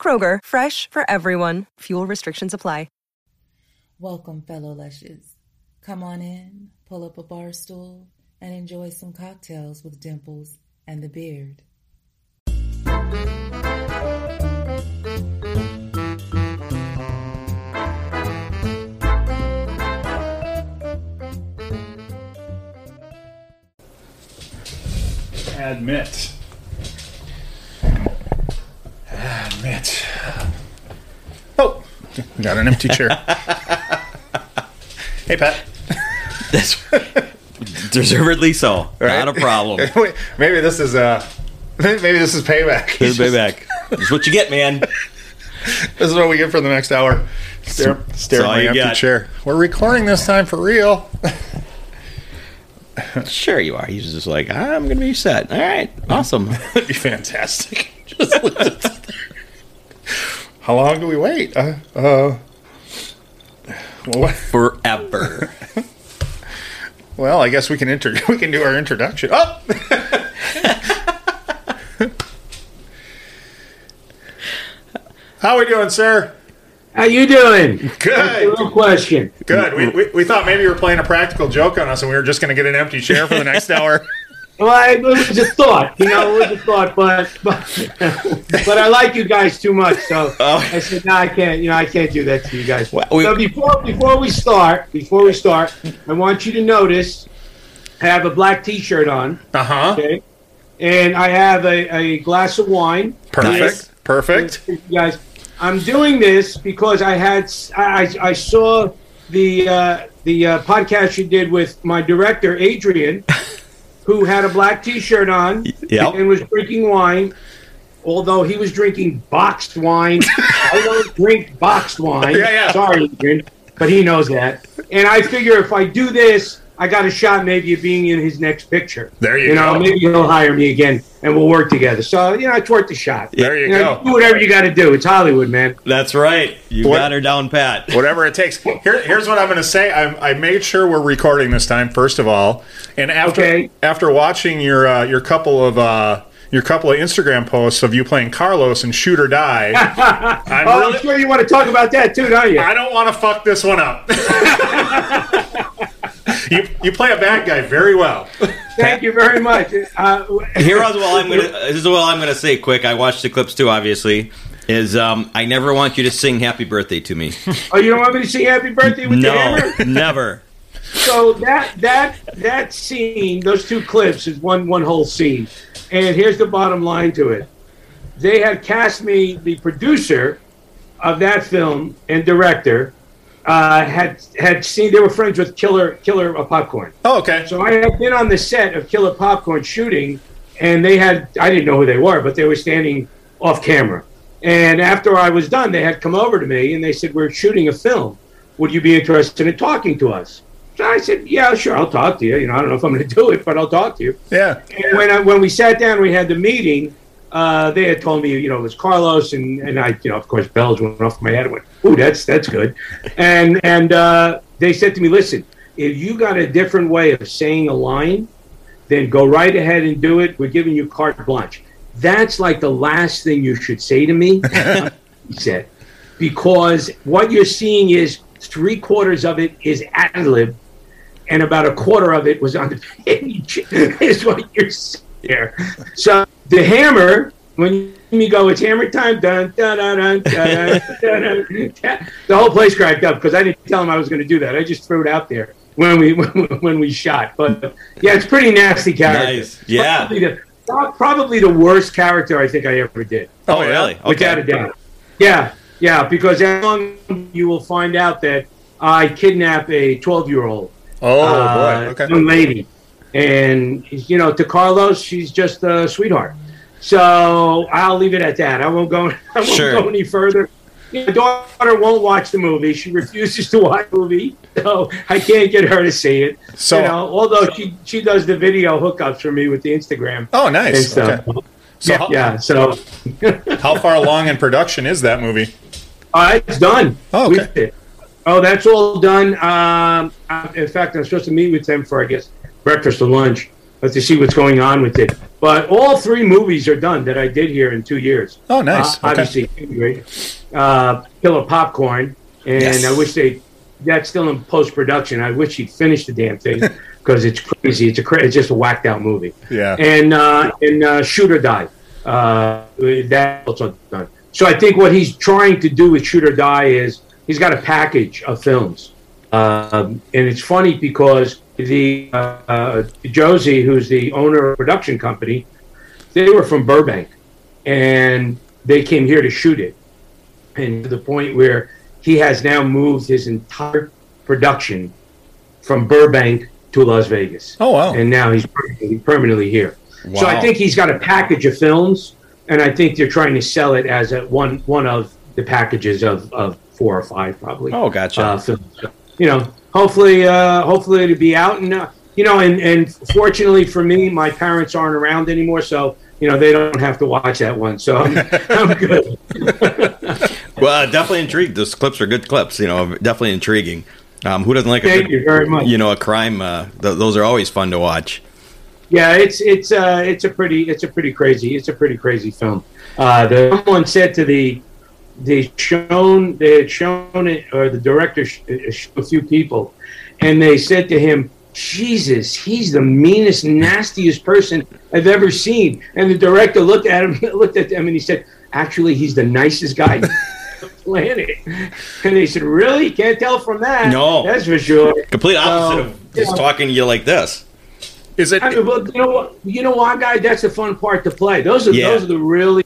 Kroger, fresh for everyone. Fuel restrictions apply. Welcome, fellow Lushes. Come on in, pull up a bar stool, and enjoy some cocktails with Dimples and the Beard. Admit. Admit. Oh, we got an empty chair. hey, Pat. That's deservedly so. Not a problem. Maybe this is uh, maybe this is payback. Here's payback. This is what you get, man. This is what we get for the next hour. Stare, stare at my empty got. chair. We're recording this time for real. Sure you are. He's just like, I'm gonna be set. All right, awesome. That'd be fantastic. Just leave it there. How long do we wait? Uh, uh, what? Forever. Well, I guess we can inter- we can do our introduction. Oh, how are we doing, sir? How you doing? That's the Good, real question. good. We, we, we thought maybe you were playing a practical joke on us, and we were just going to get an empty chair for the next hour. Well, I, it was a thought, you know, it was a thought, but but, but I like you guys too much, so Oh. I said, no, I can't, you know, I can't do that to you guys. Well, we- so before before we start, before we start, I want you to notice I have a black T-shirt on, Uh huh. okay, and I have a, a glass of wine. Perfect. Nice. Perfect. You guys, I'm doing this because I had I, I- I saw the uh, the uh, podcast you did with my director Adrian, who had a black T-shirt on Yep. and was drinking wine. Although he was drinking boxed wine, I don't drink boxed wine. Yeah, yeah. Sorry, Adrian, but he knows that. And I figure if I do this, I got a shot maybe of being in his next picture. There you You know, go. maybe he'll hire me again and we'll work together. So you know, it's worth the shot. There you You know, go. do whatever you got to do. It's Hollywood, man. That's right. You What- got her down pat. Whatever it takes. Here, here's what I'm going to say. I, I made sure we're recording this time, first of all, and after Okay. after watching your uh, your couple of uh, your couple of Instagram posts of you playing Carlos and Shoot or Die, I'm Oh, really I'm sure you want to talk about that too, don't you? I don't want to fuck this one up. you you play a bad guy very well. Thank you very much. Uh, Here is what I'm gonna. This is what I'm gonna say. Quick. I watched the clips too. Obviously, is um, I never want you to sing "Happy Birthday" to me. oh, you don't want me to sing "Happy Birthday" with the no, hammer? never. So that that that scene, those two clips, is one one whole scene. And here's the bottom line to it: they had cast me, the producer of that film and director, uh, had had seen. They were friends with Killer Killer Popcorn. Oh, okay. So I had been on the set of Killer Popcorn shooting, and they had I didn't know who they were, but they were standing off camera. And after I was done, they had come over to me and they said, "We're shooting a film. Would you be interested in talking to us?" So I said, "Yeah, sure, I'll talk to you. You know, I don't know if I'm going to do it, but I'll talk to you." Yeah. And when I, when we sat down, we had the meeting. Uh, they had told me, you know, it was Carlos, and, and I, you know, of course, bells went off my head. I went, "Ooh, that's that's good." And and uh, they said to me, "Listen, if you got a different way of saying a line, then go right ahead and do it. We're giving you carte blanche." That's like the last thing you should say to me, he said, because what you're seeing is three quarters of it is ad lib, and about a quarter of it was on the page. is what you're seeing there. So the hammer, when you go, it's hammer time. Dun, dun, dun, dun, dun, dun, dun, dun. The whole place cracked up because I didn't tell him I was going to do that. I just threw it out there when we when we shot. But yeah, it's pretty nasty character. Nice. Yeah. Probably the, probably the worst character I think I ever did Oh, really? without a doubt. Yeah, yeah, because as long you will find out that I kidnap a 12 year old Oh uh, boy. Okay. young lady, and you know, to Carlos, she's just a sweetheart. So I'll leave it at that. I won't go. I won't Sure. go any further. My daughter won't watch the movie. She refuses to watch the movie, so I can't get her to see it. So- you know, although she she does the video hookups for me with the Instagram Oh, nice. Okay. So yeah, how, yeah, so how far along in production is that movie? uh, it's done. Oh, okay. Oh, that's all done. Um, in fact, I'm supposed to meet with them for, I guess, breakfast or lunch uh, to see what's going on with it. But all three movies are done that I did here in two years. Oh, nice. Uh, Okay. Obviously, great. Uh, Killer Popcorn, and Yes. I wish they. That's still in post production. I wish he'd finish the damn thing because it's crazy. It's a cra- it's just a whacked out movie. Yeah. And uh, and uh, Shoot or Die. Uh, that's also done. So I think what he's trying to do with Shoot or Die is he's got a package of films, um, and it's funny because the uh, uh, Josie, who's the owner of a production company, they were from Burbank, and they came here to shoot it, and to the point where he has now moved his entire production from Burbank to Las Vegas Oh, wow. and now he's permanently, here. So I think he's got a package of films, and I think they're trying to sell it as a one one of the packages of, of four or five probably. Oh, gotcha. Uh, films. You know, hopefully, uh, hopefully to be out and uh, you know, and and fortunately for me, my parents aren't around anymore, so you know they don't have to watch that one. So I'm, I'm good. Well, definitely intrigued. Those clips are good clips. You know, definitely intriguing. Um, who doesn't like a Thank good, you very much. you know, a crime? Uh, th- those are always fun to watch. Yeah, it's it's uh it's a pretty it's a pretty crazy it's a pretty crazy film. Uh, the someone said to the they shown they had shown it or the director uh, showed a few people, and they said to him, "Jesus, he's the meanest, nastiest person I've ever seen." And the director looked at him, looked at them, and he said, "Actually, he's the nicest guy." on the Planet, and they said, "Really? Can't tell from that." No. that's for sure. Complete opposite Well, of just yeah. talking to you like this. Is it? I mean, well, you know what? You know what, guy? That's the fun part to play. Those are Yeah. those are the really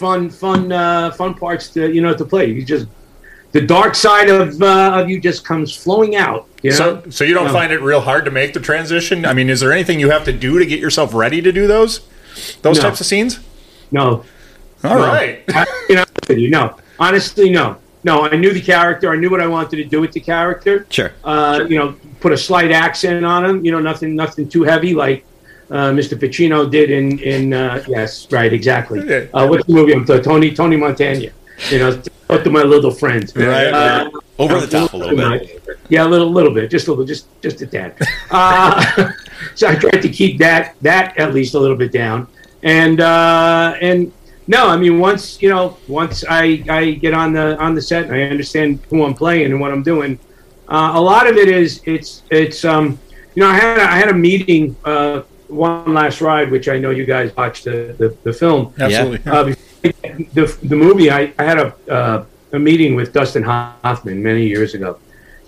fun, fun, uh, fun parts to you know to play. You just the dark side of uh, of you just comes flowing out. You know? So, so you don't No. find it real hard to make the transition? I mean, is there anything you have to do to get yourself ready to do those, those No. types of scenes? no, All right. I, you know, no, honestly, no, no. I knew the character. I knew what I wanted to do with the character. Sure. Uh, you know, put a slight accent on him. You know, nothing, nothing too heavy like uh, Mr. Pacino did in in. Uh, yes, right, exactly. Yeah. Uh, what's the movie? I'm th- Tony Tony Montana. You know, talk to my little friends. Right. Uh, Over the top a little bit. Yeah, a little, little bit, just a little, just, just a tad. Uh, so I tried to keep that, that at least a little bit down, and uh, and no, I mean once you know, once I, I get on the on the set and I understand who I'm playing and what I'm doing, uh, a lot of it is it's it's um you know I had a, I had a meeting uh, one last ride which I know you guys watched the the, the film Absolutely. uh, the the movie, I, I had a uh, a meeting with Dustin Hoffman many years ago,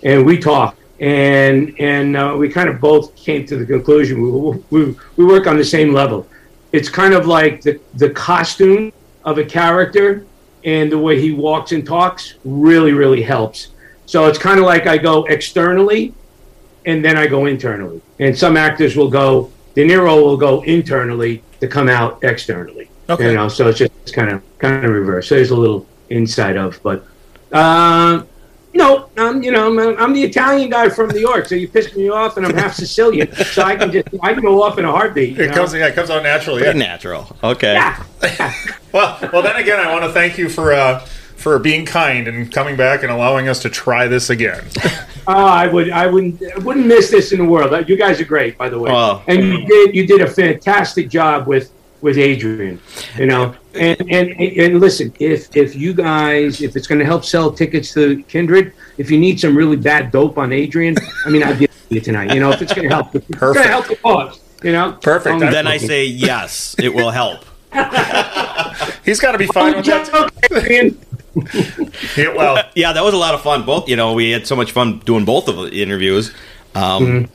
and we talked, and and uh, we kind of both came to the conclusion we, we we work on the same level. It's kind of like the the costume of a character and the way he walks and talks really really helps. So it's kind of like I go externally, and then I go internally. And some actors will go. De Niro will go internally to come out externally. Okay. You know, so it's just kind of kind of reverse. So there's a little inside of, but uh, no, I'm you know I'm, I'm the Italian guy from New York, so you pissed me off, and I'm half Sicilian, so I can just I can go off in a heartbeat. you It know? comes, yeah, it comes out naturally. Yeah. natural. Okay. Well, well, then again, I want to thank you for uh, for being kind and coming back and allowing us to try this again. Oh, I would, I wouldn't, I wouldn't miss this in the world. Uh, You guys are great, by the way, Oh. and you did, you did a fantastic job with with Adrian. You know, and and and listen, if if you guys, if it's going to help sell tickets to Kindred, if you need some really bad dope on Adrian, I mean, I'll give it you tonight. You know, if it's going to help, if it's going to help the cause. You know, Perfect. Then I say yes, it will help. He's got to be fine with that. Yeah, well, Yeah, that was a lot of fun. Both, you know, we had so much fun doing both of the interviews. Um, Mm-hmm.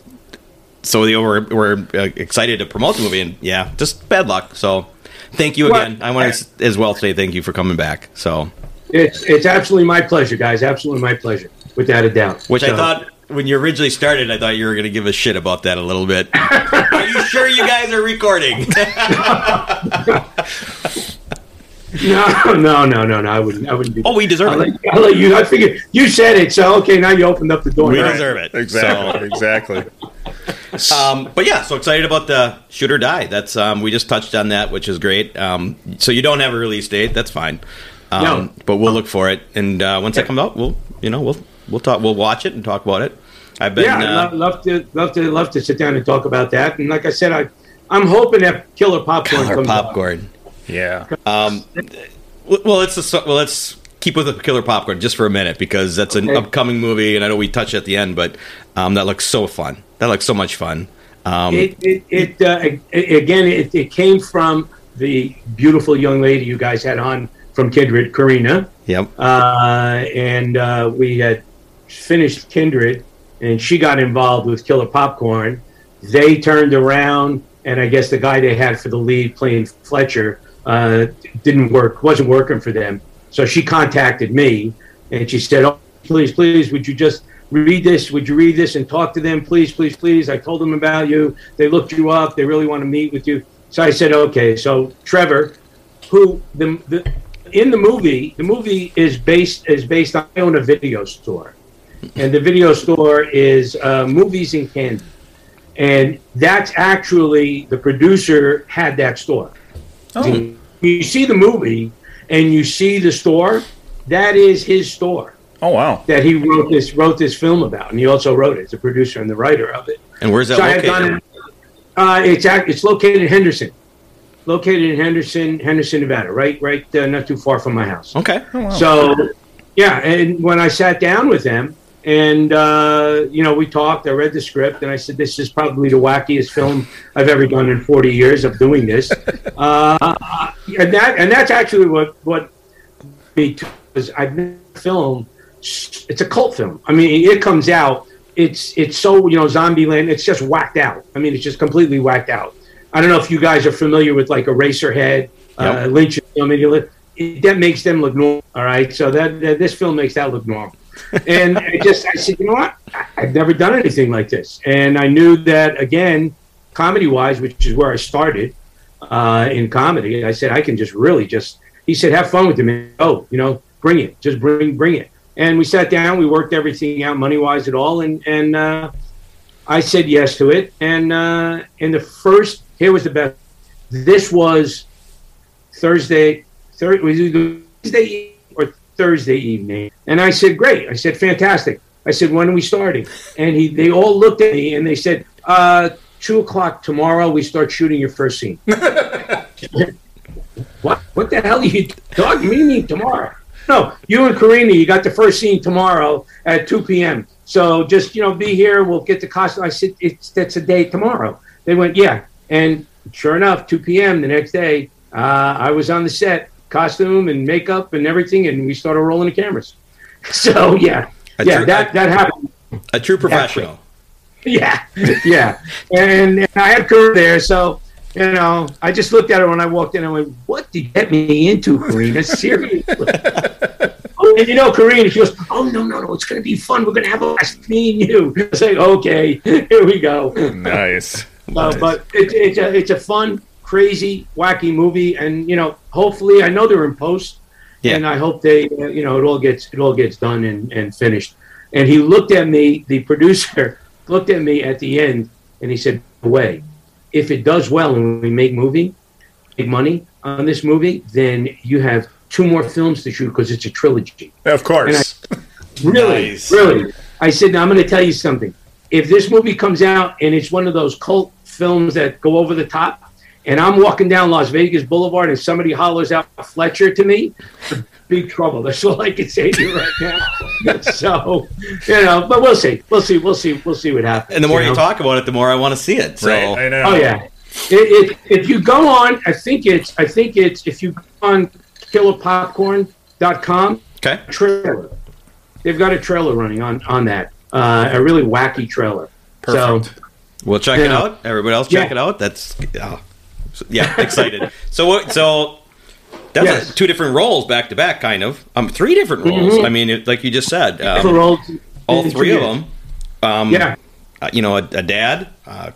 So you know, we're we're uh, excited to promote the movie, and yeah, just bad luck. So thank you Well, again. I want to as well say thank you for coming back. So, It's it's absolutely my pleasure, guys. Absolutely my pleasure, without a doubt. which I thought when you originally started, I thought you were going to give a shit about that a little bit. are you sure you guys are recording? No, no, no, no, no. I wouldn't. I wouldn't do. Oh, we deserve I'll it. let, I'll let you. I figured you said it, so okay. Now you opened up the door. We All right. deserve it. Exactly. Exactly. Um, but yeah, so excited about the shoot or die. That's um, we just touched on that, which is great. Um, so you don't have a release date. That's fine. Um, No. But we'll look for it, and uh, once it comes out, we'll you know we'll we'll talk. We'll watch it and talk about it. I've been Yeah, uh, lo- love to, love to, love to sit down and talk about that. And like I said, I, I'm hoping that Killer Popcorn Killer comes out. Popcorn. Yeah. Um, well, well, let's just, well let's keep with the killer popcorn just for a minute because that's an Okay. upcoming movie, and I know we touched at the end, but um, that looks so fun. That looks so much fun. Um, It, it, it uh, again, it, it came from the beautiful young lady you guys had on from Kindred, Karina. yep. uh, and uh, we had finished Kindred, and she got involved with Killer Popcorn. They turned around, and I guess the guy they had for the lead playing Fletcher uh, didn't work, wasn't working for them. So she contacted me, and she said, "Oh, please, please, would you just read this? Would you read this and talk to them, please, please, please? I told them about you. They looked you up. They really want to meet with you." So I said, "Okay." So Trevor, who the, the in the movie, the movie is based is based on I own a video store, and the video store is uh, movies and candy, and that's actually the producer had that store. Oh. You see the movie, and you see the store. That is his store Oh wow. that he wrote this wrote this film about, and he also wrote it. It's a producer and the writer of it. And where's that So located? done it. Uh, it's act, it's located in Henderson, located in Henderson, Henderson, Nevada, right, right, uh, not too far from my house. Okay. So, yeah, and when I sat down with them, and uh, you know, we talked. I read the script, and I said, "This is probably the wackiest film I've ever done in 40 years of doing this." uh, and that, and that's actually what what me too, is I've never filmed. It's a cult film. I mean, it comes out. It's it's so you know, Zombieland. It's just whacked out. I mean, it's just completely whacked out. I don't know if you guys are familiar with like Eraserhead, uh, Yep. Lynch film. and you look- it- That makes them look normal. All right, so that, that this film makes that look normal. And I just I said, you know what? I've never done anything like this, and I knew that again, comedy wise, which is where I started uh, in comedy. I said I can just really just. He said, have fun with it, man. Oh, you know, bring it. Just bring bring it. And we sat down. We worked everything out, money wise, at all, and and uh, I said yes to it. And uh, and the first here was the best. This was Thursday. Thir- was it Thursday Thursday evening, and I said, "Great." I said, "Fantastic." I said, "When are we starting?" And he, they all looked at me and they said, uh, two o'clock tomorrow. We start shooting your first scene." what? What the hell are you talking? Me mean tomorrow? No, you and Karina, you got the first scene tomorrow at two p.m. So just you know, be here. We'll get the costume. I said, "It's that's a day tomorrow." They went, "Yeah," and sure enough, two p.m. the next day, uh, I was on the set, costume and makeup and everything, and we started rolling the cameras. So yeah, A yeah, true- that that happened. A true professional. Yeah, yeah, and, and I had Karina there, so you know, I just looked at her when I walked in. and went, "What did you get me into, Karina? Seriously?" Oh, and you know, Karina, she goes, "Oh no, no, no! It's going to be fun. We're going to have a blast, me and you." I like, "Okay, here we go." Nice. Uh, but it, it's a it's a fun, crazy, wacky movie, and you know, hopefully, I know they're in post, Yeah. and I hope they, uh, you know, it all gets it all gets done and, and finished. And he looked at me, the producer looked at me at the end, and he said, "Way, if it does well and we make movie, make money on this movie, then you have two more films to shoot because it's a trilogy." Of course. Really, Nice. really. I said, now I'm going to tell you something. If this movie comes out and it's one of those cult films that go over the top, and I'm walking down Las Vegas Boulevard and somebody hollers out Fletcher to me, big trouble. That's all I can say to you right now. so, you know, but we'll see. We'll see. We'll see. We'll see what happens. And the more you know? talk about it, the more I want to see it. So right. I know. Oh yeah. It, it, if you go on, I think it's, I think it's, if you go on killerpopcorn.com, okay. trailer. They've got a trailer running on on that. Uh, a really wacky trailer. Perfect. So We'll check it out. Everybody else check Yeah. it out. That's oh, so- yeah, excited. so what? So that's Yes. two different roles back to back, kind of. Um, three different roles. Mhm. I mean, it, like you just said, um, roles. all three of them. Um, Yeah. uh, you know, a, a dad, uh,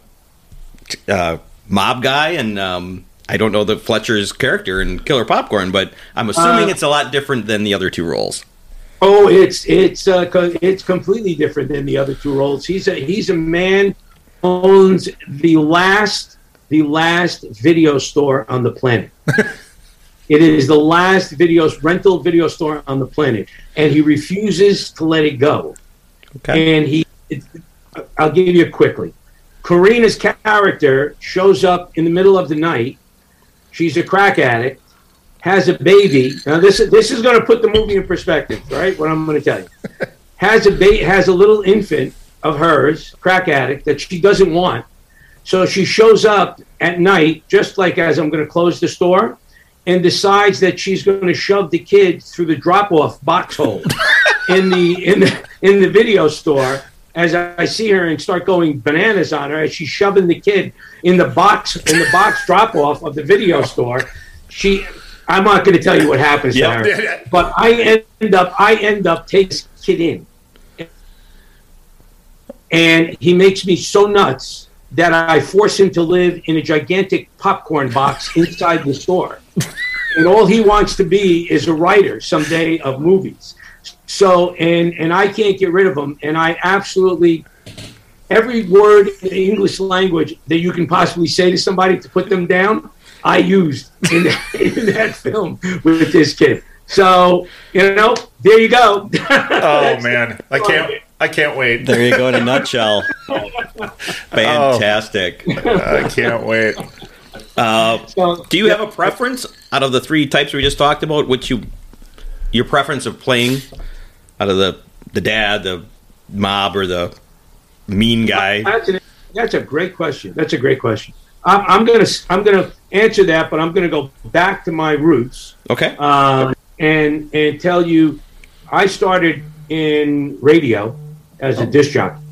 uh, mob guy, and um, I don't know the Fletcher's character in Killer Popcorn, but I'm assuming Uh, it's a lot different than the other two roles. Oh, it's it's uh, it's completely different than the other two roles. He's a he's a man owns the last the last video store on the planet. it is the last video rental video store on the planet, and he refuses to let it go. Okay. And he, it, I'll give you quickly. Karina's character shows up in the middle of the night. She's a crack addict, has a baby. Now this is this is going to put the movie in perspective, right? What I'm going to tell you. Has a ba- has a little infant of hers, crack addict that she doesn't want. So she shows up at night, just like as I'm going to close the store, and decides that she's going to shove the kid through the drop-off box hole in the in the in the video store. As I see her and start going bananas on her, as she's shoving the kid in the box in the box drop-off of the video store, she. I'm not going to tell you what happens Yep. to her, but I end up I end up taking kid in and he makes me so nuts that I force him to live in a gigantic popcorn box inside the store. And all he wants to be is a writer someday of movies. So, and and I can't get rid of him. And I absolutely every word in the English language that you can possibly say to somebody to put them down, I used in, in that film with this kid. So, you know, there you go. Oh man, I can't. I can't wait. There you go in a nutshell. Fantastic. I can't wait. Uh, So, do you have a preference out of the three types we just talked about? Which you, your preference of playing out of the the dad, the mob, or the mean guy? That's, an, that's a great question. That's a great question. I'm, I'm gonna I'm gonna answer that, but I'm gonna go back to my roots Okay. uh, and and tell you, I started in radio as a disc jockey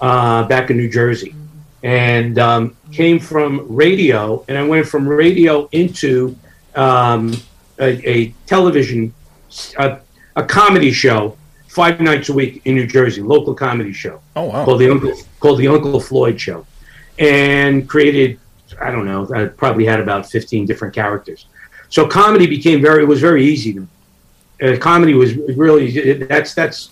uh, back in New Jersey, and um, came from radio, and I went from radio into um, a, a television, a, a comedy show, five nights a week in New Jersey, local comedy show Oh wow. called the Uncle called the Uncle Floyd Show, and created I don't know I probably had about fifteen different characters. So comedy became very was very easy to me. Uh, comedy was really that's that's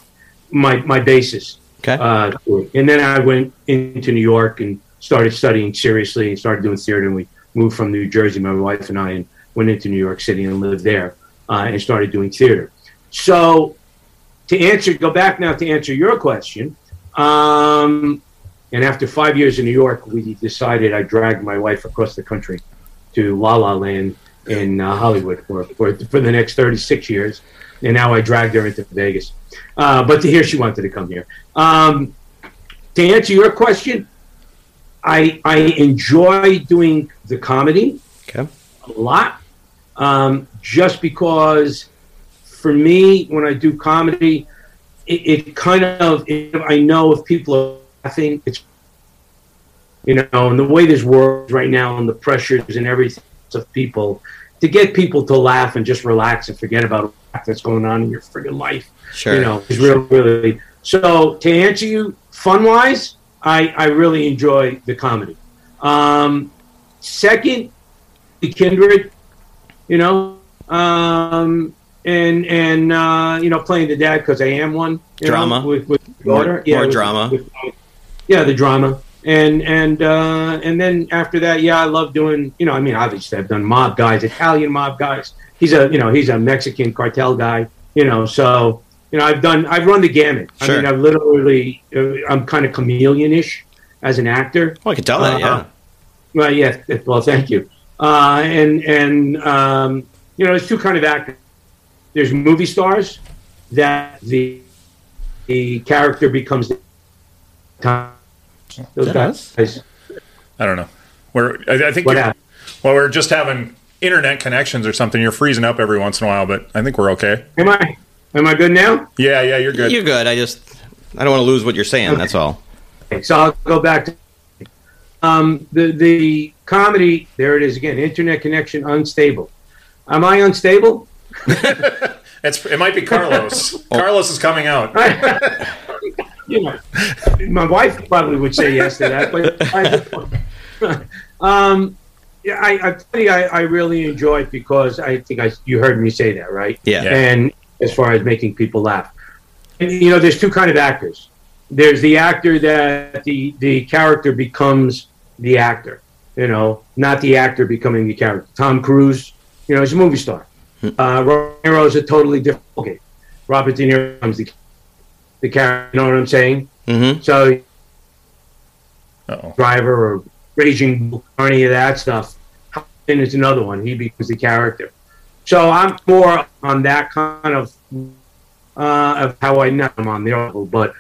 my my basis. Okay. Uh, and then I went into New York and started studying seriously and started doing theater. And we moved from New Jersey, my wife and I, and went into New York City and lived there uh, and started doing theater. So to answer, go back now to answer your question. Um, and after five years in New York, we decided I dragged my wife across the country to La La Land in uh, Hollywood for, for for the next 36 years, and now I dragged her into Vegas. Uh, but to here, she wanted to come here. Um, to answer your question, I I enjoy doing the comedy Okay. a lot, um, just because for me, when I do comedy, it, it kind of if I know if people are laughing, it's you know, and the way this world is right now and the pressures and everything of people to get people to laugh and just relax and forget about what's going on in your friggin' life. Sure. You know, it's really, really. So to answer you, fun wise, I I really enjoy the comedy. Um, second, the kindred, you know, um, and and uh, you know, playing the dad because I am one. you know, Drama. with, with More- daughter. more with- drama. with- yeah, the drama. And and uh, and then after that, yeah, I love doing. You know, I mean, obviously, I've done mob guys, Italian mob guys. He's a you know he's a Mexican cartel guy. You know, so you know I've done I've run the gamut. I mean, I've literally uh, I'm kind of chameleon-ish as an actor. Oh, I can tell that. Yeah. Uh, Well, yeah. Well, thank you. Uh, and and um, you know, there's two kind of actors. There's movie stars that the the character becomes. Those guys. I don't know. We're. I, I think. What you're- Well, we're just having internet connections or something. You're freezing up every once in a while, but I think we're okay. Am I? Am I good now? Yeah, yeah, you're good. You're good. I just I don't want to lose what you're saying. That's all. Okay, so I'll go back to um, the the comedy. There it is again. Internet connection unstable. Am I unstable? It's. It might be Carlos. Carlos is coming out. you know, my wife probably would say yes to that. But I, um, yeah, I I, tell you, I I really enjoy it because I think I you heard me say that right. Yeah. Yeah. And as far as making people laugh, and, you know, there's two kind of actors. There's the actor that the the character becomes the actor. You know, not the actor becoming the character. Tom Cruise, you know, he's a movie star. Uh, Robert De Niro is a totally different. Okay, Robert De Niro becomes the the character. You know what I'm saying? Mm-hmm. So Uh-oh. driver or raging Bull or any of that stuff. Is another one. He becomes the character. So I'm more on that kind of uh, of how I know I'm on the level. But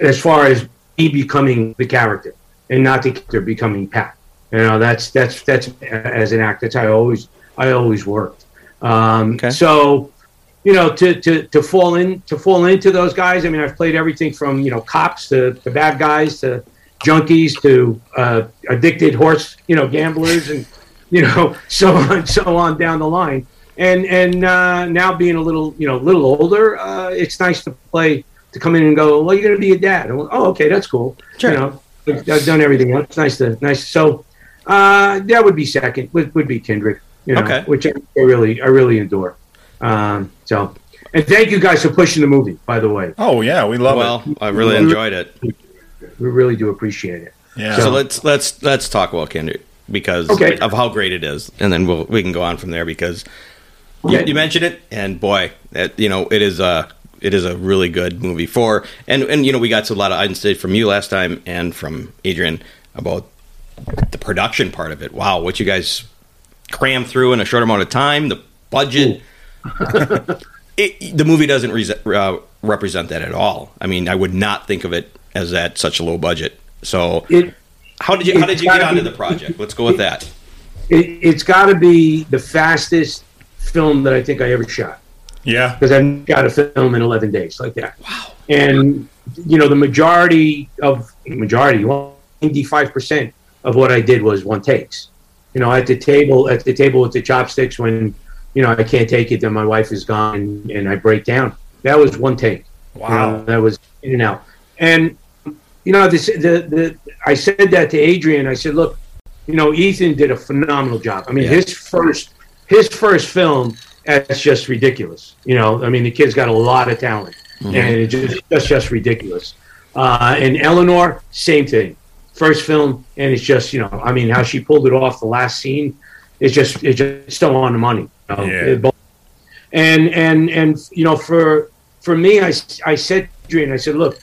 as far as me becoming the character and not the character becoming Pat, you know, that's that's that's as an actor. That's how I always I always worked. Um, Okay. So you know, to, to, to fall in to fall into those guys. I mean, I've played everything from you know cops to, to bad guys to junkies to uh, addicted horse you know gamblers and you know so on so on down the line. And and uh, now being a little you know a little older, uh, it's nice to play to come in and go. Well, you're going to be a dad. And, oh, okay, that's cool. Sure. You know, I've I've done everything else. It's nice to nice. So uh, that would be second. Would, would be Kindred. You know, Okay. which I really I really adore. Um, so, and thank you guys for pushing the movie. By the way, Oh yeah, we love Well, it. I really enjoyed it. we really do appreciate it. Yeah. So let's let's let's talk about Kindred because Okay. of how great it is, and then we'll we can go on from there because you, Okay. you mentioned it, and boy, it, you know it is a it is a really good movie for and and you know we got a lot of today from you last time and from Adrian about the production part of it. Wow, what you guys crammed through in a short amount of time, the budget. it, the movie doesn't re- uh, represent that at all. I mean, I would not think of it as at such a low budget. So, It, how did you how did you get gotta onto be- the project? Let's go with that. it it's got to be the fastest film that I think I ever shot. yeah. because I've got a film in 11 days like that. Wow. And, you know, the majority of, majority, 95% of what I did was one takes. You know, at the table, at the table with the chopsticks when, you know, I can't take it, then my wife is gone and, and I break down. That was one take. You Wow. know, that was in and out. And, you know, this, the, the, I said that to Adrian. I said, look, you know, Ethan did a phenomenal job. I mean, Yeah. his first, his first film, that's just ridiculous. You know, I mean, the kid's got a lot of talent, and it's just, that's just ridiculous. Uh, and Eleanor, same thing. First film, and it's just, you know, I mean, how she pulled it off the last scene, it's just, it's just still on the money. You know? Yeah. And and and you know, for for me, I I said to Adrian, I said, look,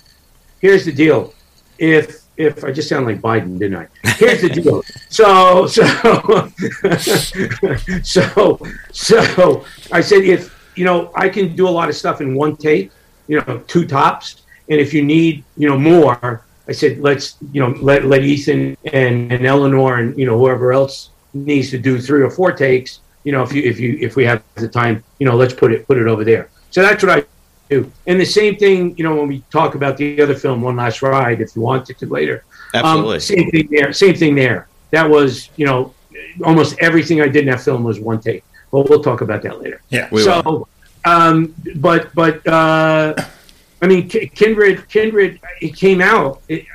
here's the deal. If if I just sound like Biden, didn't I? Here's the deal. So so so so I said if you know I can do a lot of stuff in one take, you know, two tops, and if you need you know more, I said let's you know let let Ethan and and Eleanor and you know whoever else needs to do three or four takes. You know, if you if you if we have the time, you know, let's put it put it over there. So that's what I do. And the same thing, you know, when we talk about the other film, One Last Ride, if you want to later. Absolutely. Um, same thing there. Same thing there. That was, you know, almost everything I did in that film was one take. But we'll talk about that later. Yeah. We so, um, but but uh, I mean, Kindred, Kindred, it came out. It,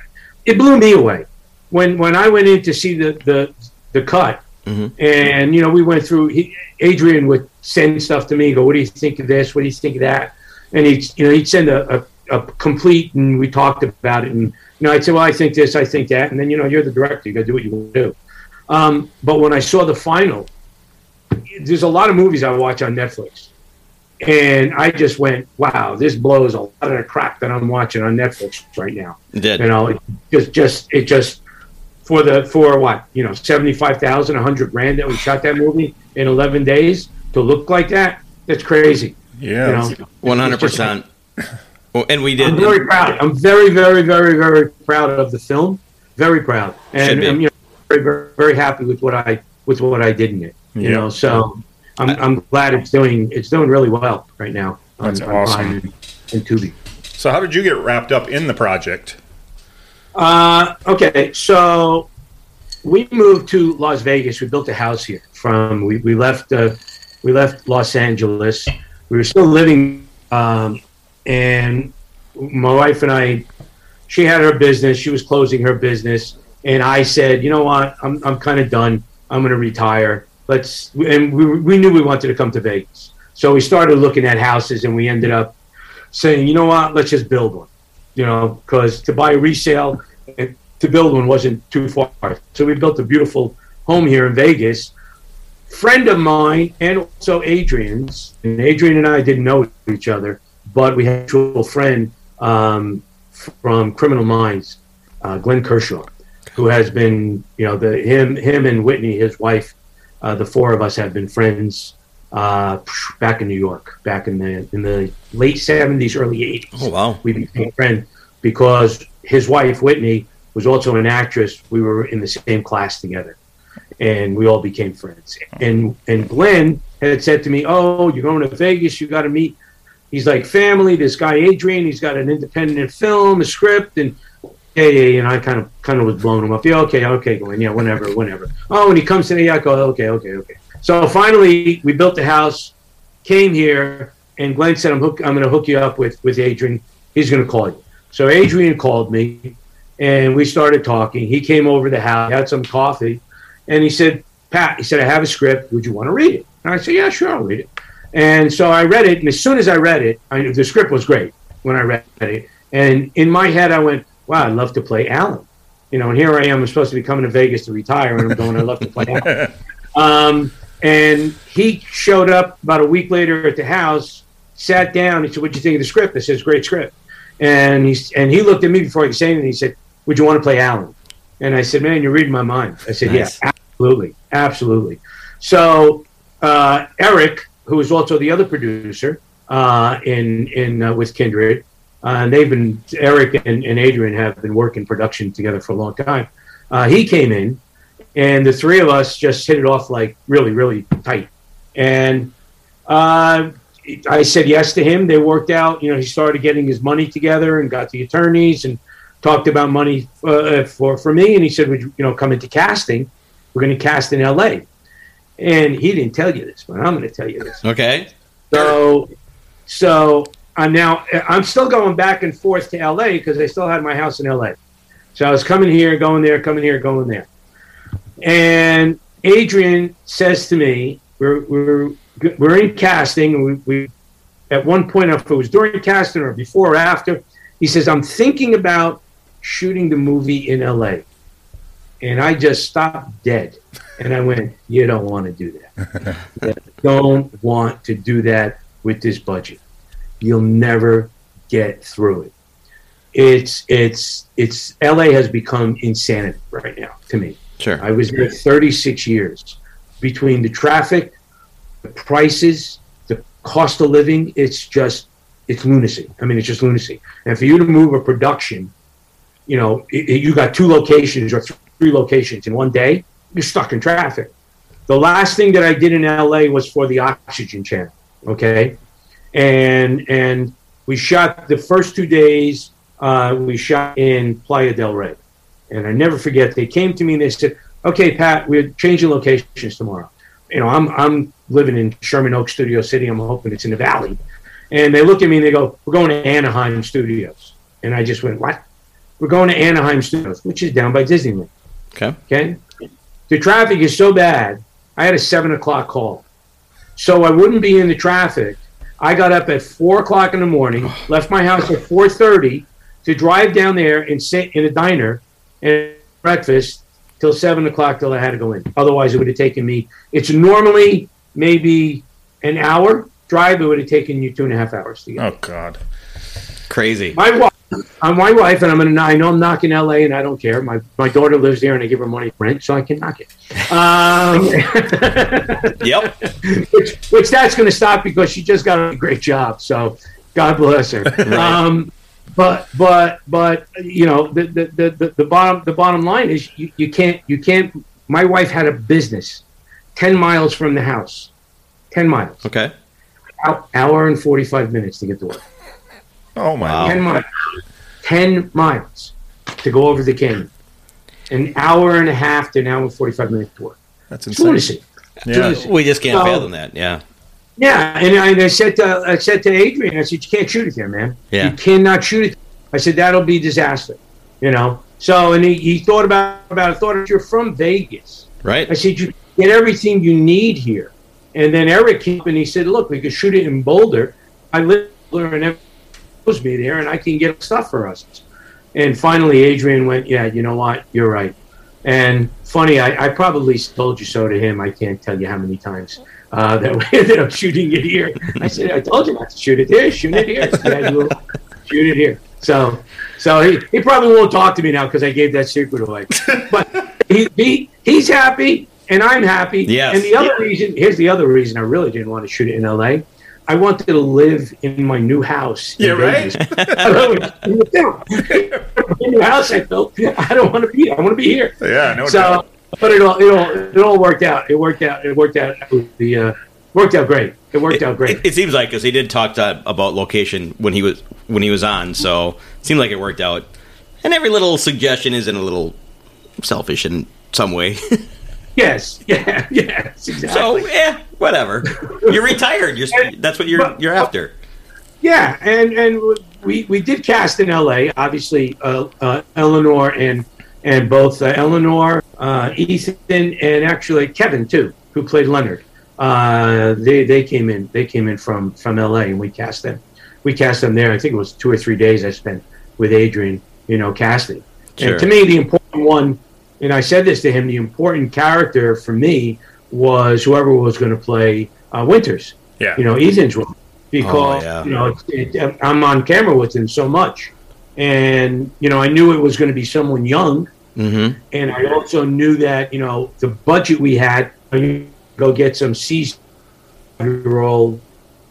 it blew me away when when I went in to see the the the cut, Mhm. and you know we went through. He, Adrian would send stuff to me. Go, what do you think of this? What do you think of that? And he'd you know he'd send a, a, a complete, and we talked about it. And you know I'd say, well, I think this, I think that, and then you know you're the director. You got to do what you want to do. Um, but when I saw the final, there's a lot of movies I watch on Netflix, and I just went, "Wow, this blows a lot of the crap that I'm watching on Netflix right now." You know, it just just it just for the for what you know, seventy five thousand, a hundred grand that we shot that movie in eleven days to look like that. That's crazy. Yeah. You know, One hundred percent. And we did. I'm very proud. I'm very, very, very, very proud of the film. Very proud, and. I'm you know, very, very, very happy with what I with what I did in it. You Yeah. know, so I'm, I'm glad it's doing it's doing really well right now. That's on awesome. Prime and, and Tubi. So how did you get wrapped up in the project? Uh, okay, so we moved to Las Vegas. We built a house here. From we, we left uh, we left Los Angeles. We were still living, um, and my wife and I. She had her business. She was closing her business, and I said, "You know what? I'm I'm kind of done. I'm going to retire. Let's and we, we knew we wanted to come to Vegas, so we started looking at houses, and we ended up saying, you know what, let's just build one. You know, because to buy resale and to build one wasn't too far. So we built a beautiful home here in Vegas. Friend of mine and also Adrian's, and Adrian and I didn't know each other, but we had a mutual friend um, from Criminal Minds, uh, Glenn Kershaw, who has been, you know, the him him and Whitney, his wife, uh, the four of us have been friends uh, back in New York, back in the in the late seventies, early eighties. Oh wow! We became friends because his wife Whitney was also an actress. We were in the same class together, and we all became friends. And and Glenn had said to me, "Oh, you're going to Vegas. You got to meet." He's like family. This guy Adrian. He's got an independent film, a script, and yeah, yeah. And I kind of kind of was blowing him up. Yeah, okay, okay, Glenn. Yeah, whenever, whenever. Oh, when he comes to me, I go, okay, okay, okay. So finally, we built the house, came here, and Glenn said, "I'm hook, I'm going to hook you up with with Adrian. He's going to call you." So Adrian called me, and we started talking. He came over the house, had some coffee, and he said, "Pat," he said, "I have a script. Would you want to read it?" And I said, "Yeah, sure, I'll read it." And so I read it, and as soon as I read it, I, the script was great when I read it. And in my head, I went, "Wow, I'd love to play Alan." You know, and here I am. I'm supposed to be coming to Vegas to retire, and I'm going. I'd love to play Alan. Um, and he showed up about a week later at the house, sat down. He said, "What'd you think of the script?" I said, "It's great script." And he and he looked at me before he could say anything. He said, "Would you want to play Alan?" And I said, "Man, you're reading my mind." I said, Nice. "Yeah, absolutely, absolutely." So uh, Eric, who is also the other producer uh, in in uh, with Kindred, uh, and they've been Eric and, and Adrian have been working production together for a long time. Uh, he came in, and the three of us just hit it off like really, really tight. And uh, I said yes to him. They worked out. You know, he started getting his money together and got the attorneys and talked about money for for me. And he said, "Would you, you know come into casting? We're going to cast in L.A." And he didn't tell you this, but I'm going to tell you this. Okay. So, so I'm now I'm still going back and forth to LA because I still had my house in LA. So I was coming here, going there, coming here, going there. And Adrian says to me, "We're we're we're in casting, we, we at one point, if it was during casting or before or after, he says, I'm thinking about shooting the movie in LA." And I just stopped dead, and I went, "You don't want to do that." don't want to do that with this budget. You'll never get through it. It's it's it's LA has become insanity right now to me. Sure. I was there 36 years between the traffic, the prices, the cost of living. It's just it's lunacy. I mean, it's just lunacy. And for you to move a production, you know, i- i- you got two locations or three locations in one day, you're stuck in traffic. The last thing that I did in LA was for the Oxygen Channel. Okay, and and we shot the first two days. Uh, we shot in Playa del Rey, and I never forget. They came to me and they said, "Okay, Pat, we're changing locations tomorrow." You know, I'm I'm living in Sherman Oaks Studio City. I'm hoping it's in the Valley, and they look at me and they go, "We're going to Anaheim Studios," and I just went, "What?" We're going to Anaheim Studios, which is down by Disneyland. Okay. Okay. The traffic is so bad. I had a seven o'clock call, so I wouldn't be in the traffic. I got up at four o'clock in the morning, left my house at four thirty to drive down there and sit in a diner and breakfast till seven o'clock till I had to go in. Otherwise, it would have taken me. It's normally maybe an hour drive. It would have taken you two and a half hours to get. Oh God. Crazy. My wife, I'm my wife, and I'm gonna. I know I'm knocking LA, and I don't care. My my daughter lives there, and I give her money rent, so I can knock it. Um, Yep. which which that's gonna stop because she just got a great job. So God bless her. Um, but but but you know the the, the, the the bottom the bottom line is you, you can't you can't. My wife had a business ten miles from the house, ten miles, Okay. Hour and forty five minutes to get to work. Oh my. Wow. 10 miles. 10 miles to go over the canyon. An hour and a half to an hour and 45 minutes to work. That's insane. lunacy. Yeah. lunacy. We just can't So- fathom that. Yeah. Yeah, and I, and I said to I said to Adrian, I said, you can't shoot it there, man. Yeah. You cannot shoot it. I said that'll be disaster. You know. So and he, he thought about about it. Thought if you're from Vegas, Right. I said, you get everything you need here. And then Eric came up and he said, look, we could shoot it in Boulder. I live there and me there, and I can get stuff for us. And finally, Adrian went, yeah, you know what? You're right. And funny, I, I probably told you so to him. I can't tell you how many times uh, that we ended up shooting it here. I said, I told you not to shoot it there. Shoot it here. Yeah, shoot it here. So, so he, he probably won't talk to me now because I gave that secret away. But he, he he's happy and I'm happy. Yes. And the other reason, here's the other reason I really didn't want to shoot it in L.A. I wanted to live in my new house. in Yeah, right? Don't- house I built. I don't want to be. I want to be here. Yeah, no So, doubt. but it all it all it all worked out. It worked out. It worked out. The uh, worked out great. It worked out great. It, it seems like because he did talk to, about location when he was when he was on, so it seemed like it worked out. And every little suggestion isn't a little selfish in some way. yes. Yeah. Yes. Exactly. so yeah, whatever. You're retired. You're that's what you're you're after. Yeah, and and we we did cast in L.A. Obviously, uh, uh, Eleanor and and both uh, Eleanor, uh, Ethan, and actually Kevin too, who played Leonard. Uh, they they came in. They came in from from L.A. and we cast them. We cast them there. I think it was two or three days I spent with Adrian. You know, casting. Sure. And to me, the important one, and I said this to him, the important character for me was whoever was going to play uh, Winters Yeah. you know, Ethan's role because Oh, yeah. you know it, it, I'm on camera with him so much, and you know I knew it was going to be someone young, Mm-hmm. and I also knew that you know the budget we had, you go get some year old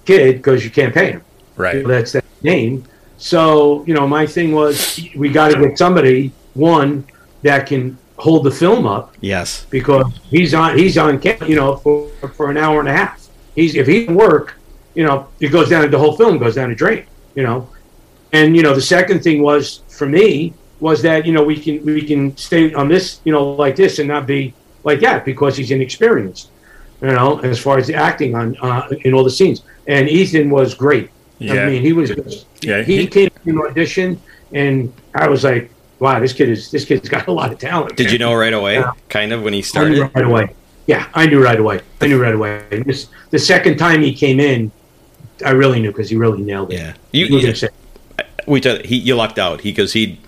kid because you can't pay him. right. That's that name. So you know, my thing was we got to get somebody one that can hold the film up Yes. because he's on he's on camera, you know, for for an hour and a half. He's if he can work, you know, it goes down. The whole film goes down the drain, you know. And you know, the second thing was for me was that you know we can we can stay on this, you know, like this and not be like that because he's inexperienced, you know, as far as the acting on uh, in all the scenes. And Ethan was great. Yeah. I mean, he was. Yeah, he, he- came to an audition, and I was like, "Wow, this kid is this kid's got a lot of talent." Did man. you know right away? Yeah. Kind of when he I knew started. right away. Yeah, I knew right away. I knew right away. And This, the second time he came in, I really knew because he really nailed it. Yeah. You, He was you- gonna say- we t- he you lucked out because he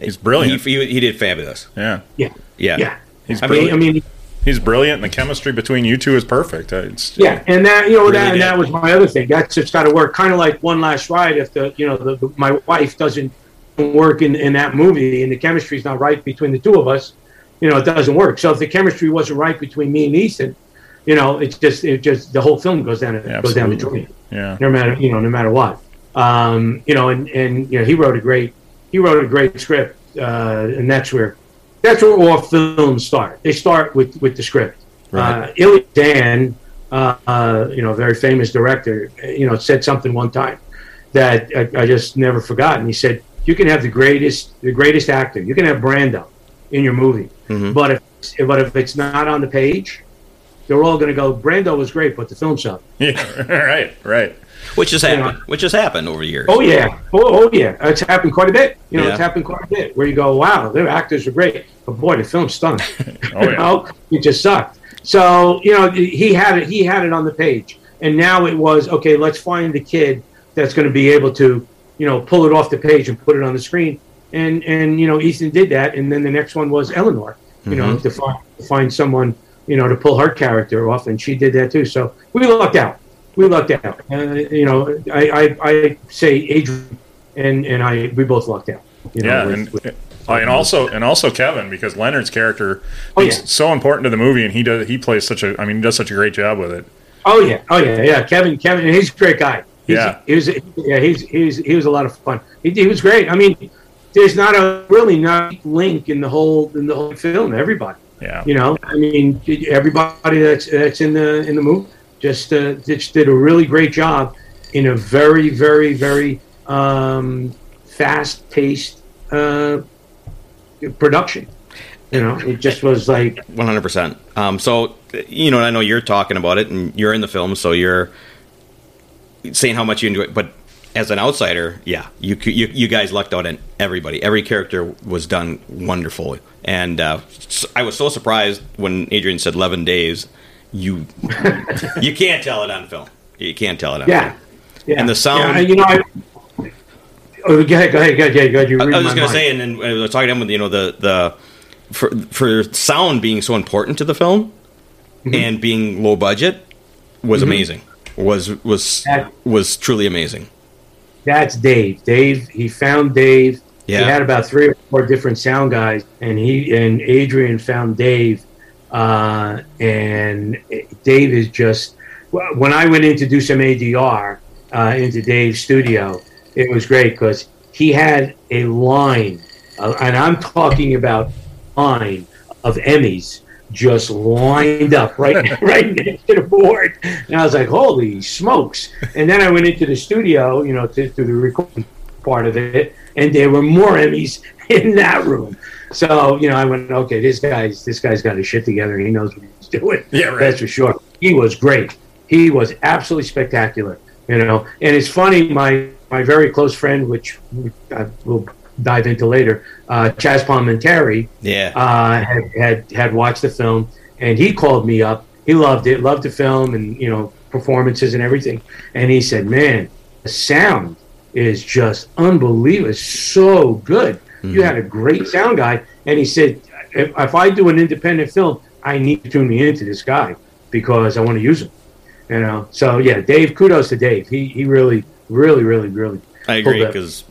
He's brilliant. He, he, he did fabulous. yeah. yeah, Yeah. yeah. He's I mean, brilliant. I mean, He's brilliant. and The chemistry between you two is perfect. It's, yeah, and that you know Really that and that was my other thing. That's just got to work. Kind of like one last ride. If the you know the, the my wife doesn't work in in that movie and the chemistry's not right between the two of us, you know, it doesn't work. So if the chemistry wasn't right between me and Ethan, you know, it's just it just the whole film goes down goes down the drain. Yeah. no matter you know no matter what um, you know and and you know he wrote a great he wrote a great script uh, and that's where that's where all films start they start with with the script Right. uh, Elia Kazan uh, uh, you know very famous director you know said something one time that I, I just never forgotten he said you can have the greatest the greatest actor you can have Brando in your movie Mhm. but if but if it's not on the page they're all going to go Brando was great but the film sucked Yeah. right. Right. Which has happened. Which has happened over the years. Oh yeah, oh, oh yeah, it's happened quite a bit. You know, Yeah. it's happened quite a bit where you go, wow, their actors are great, but boy, the film stunk. Oh, you know, it just sucked. So you know, he had it. He had it on the page, and now it was okay. Let's find the kid that's going to be able to, you know, pull it off the page and put it on the screen. And and you know, Ethan did that, and then the next one was Eleanor. You know, Mhm. to find to find someone, you know, to pull her character off, and she did that too. So we lucked out. We lucked out. Uh, you know, I, I, I say Adrian and and I we both lucked out. You know, yeah, with- and, with- uh, and also and also Kevin because Leonard's character Oh, is yeah. so important to the movie, and he does he plays such a I mean he does such a great job with it. Oh yeah, oh yeah, yeah. Kevin, Kevin, he's a great guy. Yeah. he was, yeah, he's, he's, he was a lot of fun. He, he was great. I mean, there's not a really not link in the whole in the whole film. Everybody, Yeah, you know, I mean, everybody that's that's in the in the movie just uh, just did a really great job in a very, very, very um, fast paced uh, production. You know, it just was like One hundred percent. Um, so you know, I know you're talking about it, and you're in the film, so you're saying how much you enjoy. it. But as an outsider, yeah, you, you you guys lucked out on everybody. Every character was done wonderfully, and uh, I was so surprised when Adrian said eleven days. You you can't tell it on film. You can't tell it on Yeah. film. yeah. And the sound- Yeah, you know, I, oh, go ahead, go ahead, go ahead, go ahead. You I, I was just gonna say, and then I was talking to him with you know the the for for sound being so important to the film Mm-hmm. and being low budget was amazing. Was was That- was truly amazing. That's Dave. Dave, he found Dave. Yeah. He had about three or four different sound guys, and he and Adrian found Dave. Uh, and Dave is just. When I went in to do some ADR uh, into Dave's studio, it was great because he had a line, uh, and I'm talking about line of Emmys just lined up right right next to the board, and I was like, "Holy smokes!" And then I went into the studio, you know, to, to the recording part of it, and there were more Emmys in that room. So you know, I went, "Okay, this guy's this guy's got his shit together. He knows what he's doing. Yeah, right. That's for sure. He was great. He was absolutely spectacular. You know, and it's funny. My my very close friend, which I will dive into later, uh, Chaz Palminteri, Yeah. uh, had, had had watched the film, and he called me up. He loved it, loved the film, and you know performances and everything. And he said, "Man, the sound is just unbelievable. It's so good. You had a great sound guy." And he said, if, "If I do an independent film, I need to tune me into this guy because I want to use him." You know. So yeah, Dave. Kudos to Dave. He he really, really, really, really. I agree because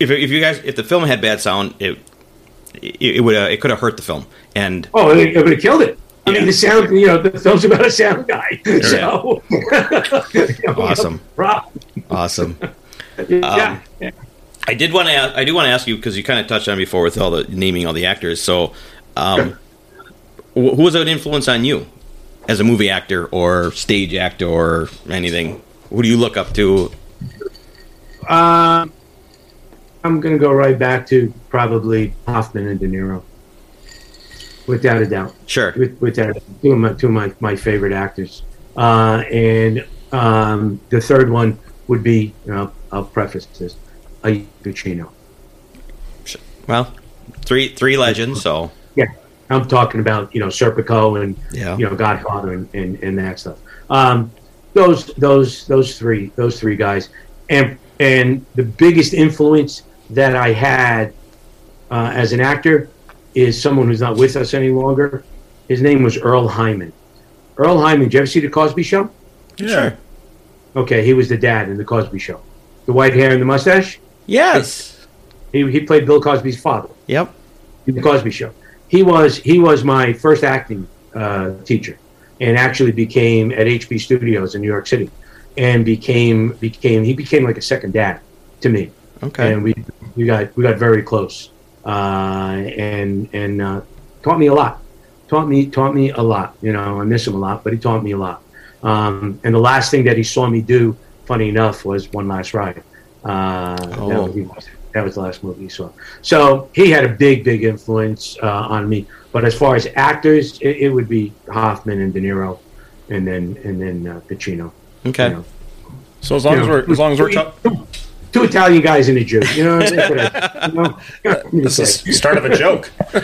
if if you guys if the film had bad sound, it it, it would uh, it could have hurt the film. And Oh, it, it would have killed it. I Yeah. mean, the sound, you know, the film's about a sound guy. So, know, Awesome. Rob, awesome. yeah. I did want to Ask, I do want to ask you because you kind of touched on before with all the naming all the actors. So, um, wh- who was an influence on you as a movie actor or stage actor or anything? Who do you look up to? Um, I'm going to go right back to probably Hoffman and De Niro, without a doubt. Sure. With, without two of my two of my, my favorite actors. Uh, and um, the third one would be, you know, I'll preface this, a Pacino. Well, three three legends. So Yeah, I'm talking about you know Serpico and Yeah. you know Godfather and, and, and that stuff. Um, those those those three those three guys, and and the biggest influence that I had uh, as an actor is someone who's not with us any longer. His name was Earle Hyman. Earle Hyman. Did you ever see the Cosby Show? Yeah. Okay, he was the dad in the Cosby Show. The white hair and the mustache. yes. He, he played Bill Cosby's father. Yep. in the Cosby Show. He was he was my first acting uh, teacher, and actually became at HB Studios in New York City, and became became he became like a second dad to me, Okay. and we we got we got very close, uh, and and uh, taught me a lot, taught me taught me a lot. You know, I miss him a lot, but he taught me a lot. Um, and the last thing that he saw me do, funny enough, was One Last Ride. Uh, that, Oh. was, that was the last movie he saw. So he had a big, big influence uh, on me. But as far as actors, it, it would be Hoffman and De Niro, and then and then uh, Pacino. Okay. You know. So as long You as know, we're as long as we're two, talking, two Italian guys and a Jew. You know, that's what I, you know? this is the start of a joke.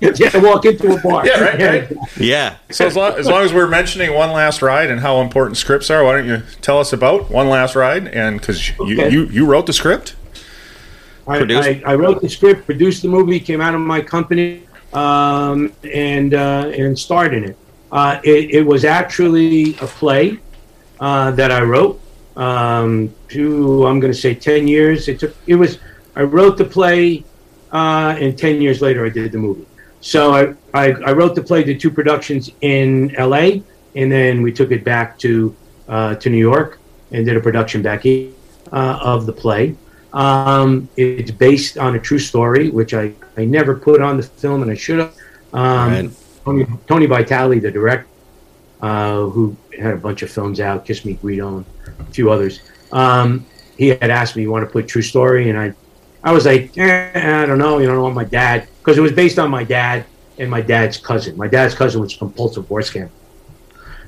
yeah, walk into a bar. Yeah, right, right. Yeah. So as long, as long as we're mentioning one last ride and how important scripts are, why don't you tell us about one last ride? And because you, Okay. you you wrote the script, I, I, I wrote the script, produced the movie, came out of my company, um, and uh, and starred in it. Uh, it. It was actually a play uh, that I wrote. Um, to I'm going to say ten years. It took. It was. I wrote the play, uh, and ten years later I did the movie. So I, I, I wrote the play, did two productions in L.A., and then we took it back to uh, to New York and did a production back here uh, of the play. Um, it's based on a true story, which I, I never put on the film, and I should have. Um, Right. Tony, Tony Vitale, the director, uh, who had a bunch of films out, Kiss Me Guido, and a few others. Um, he had asked me, "You want to put true story?" And I, I was like, eh, I don't know. You don't know my dad because it was based on my dad and my dad's cousin. My dad's cousin was a compulsive horse scam,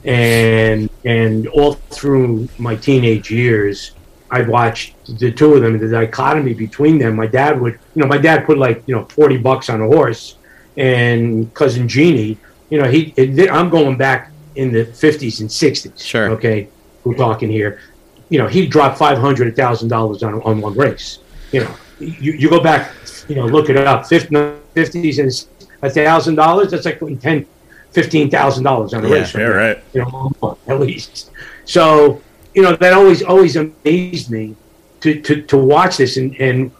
and and all through my teenage years, I watched the two of them, the dichotomy between them. My dad would, you know, my dad put like, you know, 40 bucks on a horse and cousin Jeannie, you know, he, I'm going back in the 50s and 60s. Sure. Okay. We're talking here. You know, he dropped five hundred thousand dollars on, on one race. You know, you, you go back, you know, look it up, 50s and a thousand dollars, that's like putting ten, fifteen thousand dollars on a Yeah, race. Yeah, right. You know, at least. So, you know, that always always amazed me to, to, to watch this and, and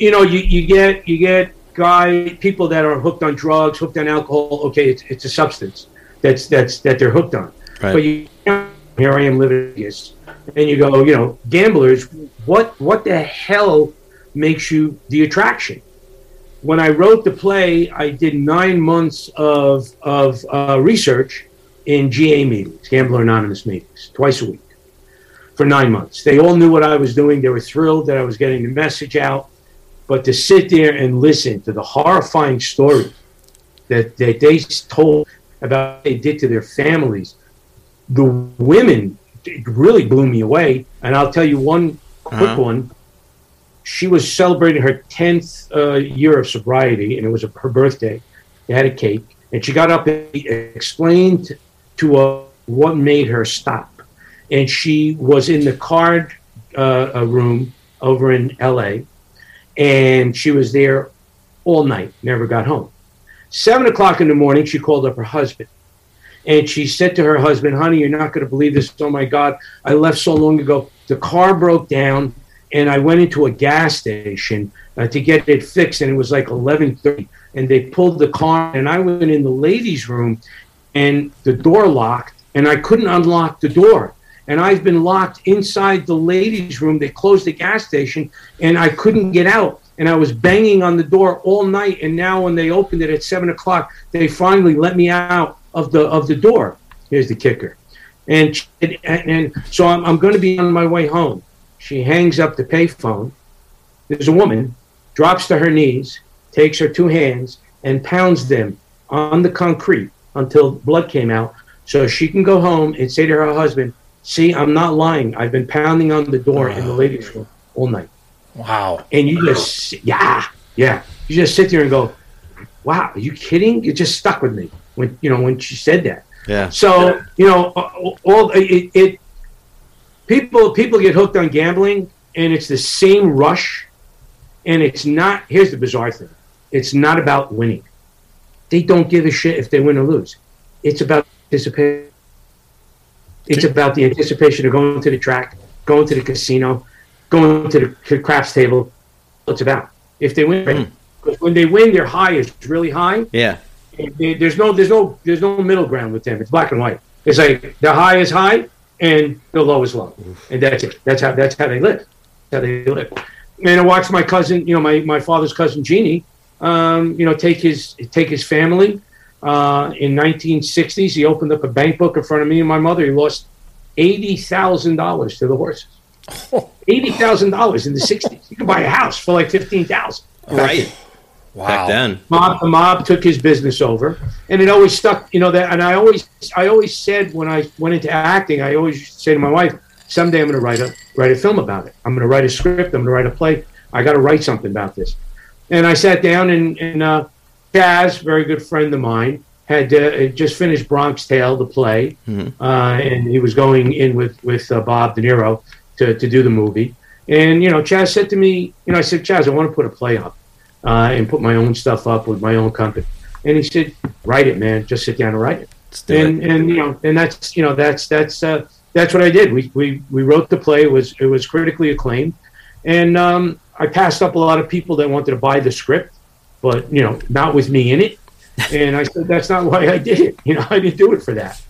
you know, you, you get you get guy people that are hooked on drugs, hooked on alcohol, okay, it's it's a substance that's that's that they're hooked on. Right. But you here I am living this and you go, you know, gamblers, what what the hell makes you the attraction? when I wrote the play, I did nine months of of uh, research in GA meetings, Gambler Anonymous meetings, twice a week, for nine months. They all knew what I was doing. They were thrilled that I was getting the message out. But to sit there and listen to the horrifying story that, that they told about what they did to their families, the women it really blew me away. And I'll tell you one quick Uh-huh. one. She was celebrating her 10th uh, year of sobriety and it was her birthday. They had a cake and she got up and explained to us what made her stop. And she was in the card uh, room over in la and she was there all night never got home. Seven o'clock in the morning she called up her husband and she said to her husband honey you're not going to believe this. Oh my god i left so long ago. The car broke down and I went into a gas station uh, to get it fixed, and it was like 11:30, and they pulled the car, and I went in the ladies' room, and the door locked, and I couldn't unlock the door, and I've been locked inside the ladies' room. They closed the gas station, and I couldn't get out, and I was banging on the door all night, and now when they opened it at seven o'clock, they finally let me out of the of the door. Here's the kicker, and and, and so I'm, I'm going to be on my way home. She hangs up the payphone. There's a woman, drops to her knees, takes her two hands, and pounds them on the concrete until blood came out so she can go home and say to her husband, See, I'm not lying. I've been pounding on the door in the oh. ladies' room all night. Wow. And you just, yeah, yeah. You just sit there and go, Wow, are you kidding? It just stuck with me when, you know, when she said that. Yeah. So you know, all it, it people people get hooked on gambling, and it's the same rush, and it's not. Here's the bizarre thing: it's not about winning. They don't give a shit if they win or lose. It's about anticipation. It's about the anticipation of going to the track, going to the casino, going to the craps table. It's about if they win. Mm. Because when they win, their high is really high. Yeah. There's no there's no there's no middle ground with them. It's black and white. It's like the high is high and the low is low, and that's it. That's how that's how they live. That's how they live. And I watched my cousin, you know, my, my father's cousin Jeannie, um, you know, take his take his family. Uh, in 1960s, he opened up a bank book in front of me and my mother. He lost eighty thousand dollars to the horses. Eighty thousand dollars in the 60s. You could buy a house for like fifteen thousand. Right. Wow. Back then. mob the mob took his business over and it always stuck you know that and i always i always said when i went into acting i always say to my wife someday i'm going to write a write a film about it i'm going to write a script i'm going to write a play i got to write something about this and i sat down and, and uh Chaz, very good friend of mine had uh, just finished bronx tale the play Mhm. uh, and he was going in with with uh, bob de niro to, to do the movie and you know chaz said to me you know i said chaz i want to put a play up uh, and put my own stuff up with my own company. And he said, "Write it, man. Just sit down and write it." And it. and you know, and that's you know, that's that's uh, that's what I did. We we we wrote the play. It was it was critically acclaimed, and um, I passed up a lot of people that wanted to buy the script, but you know, not with me in it. And I said, "That's not why I did it. You know, I didn't do it for that."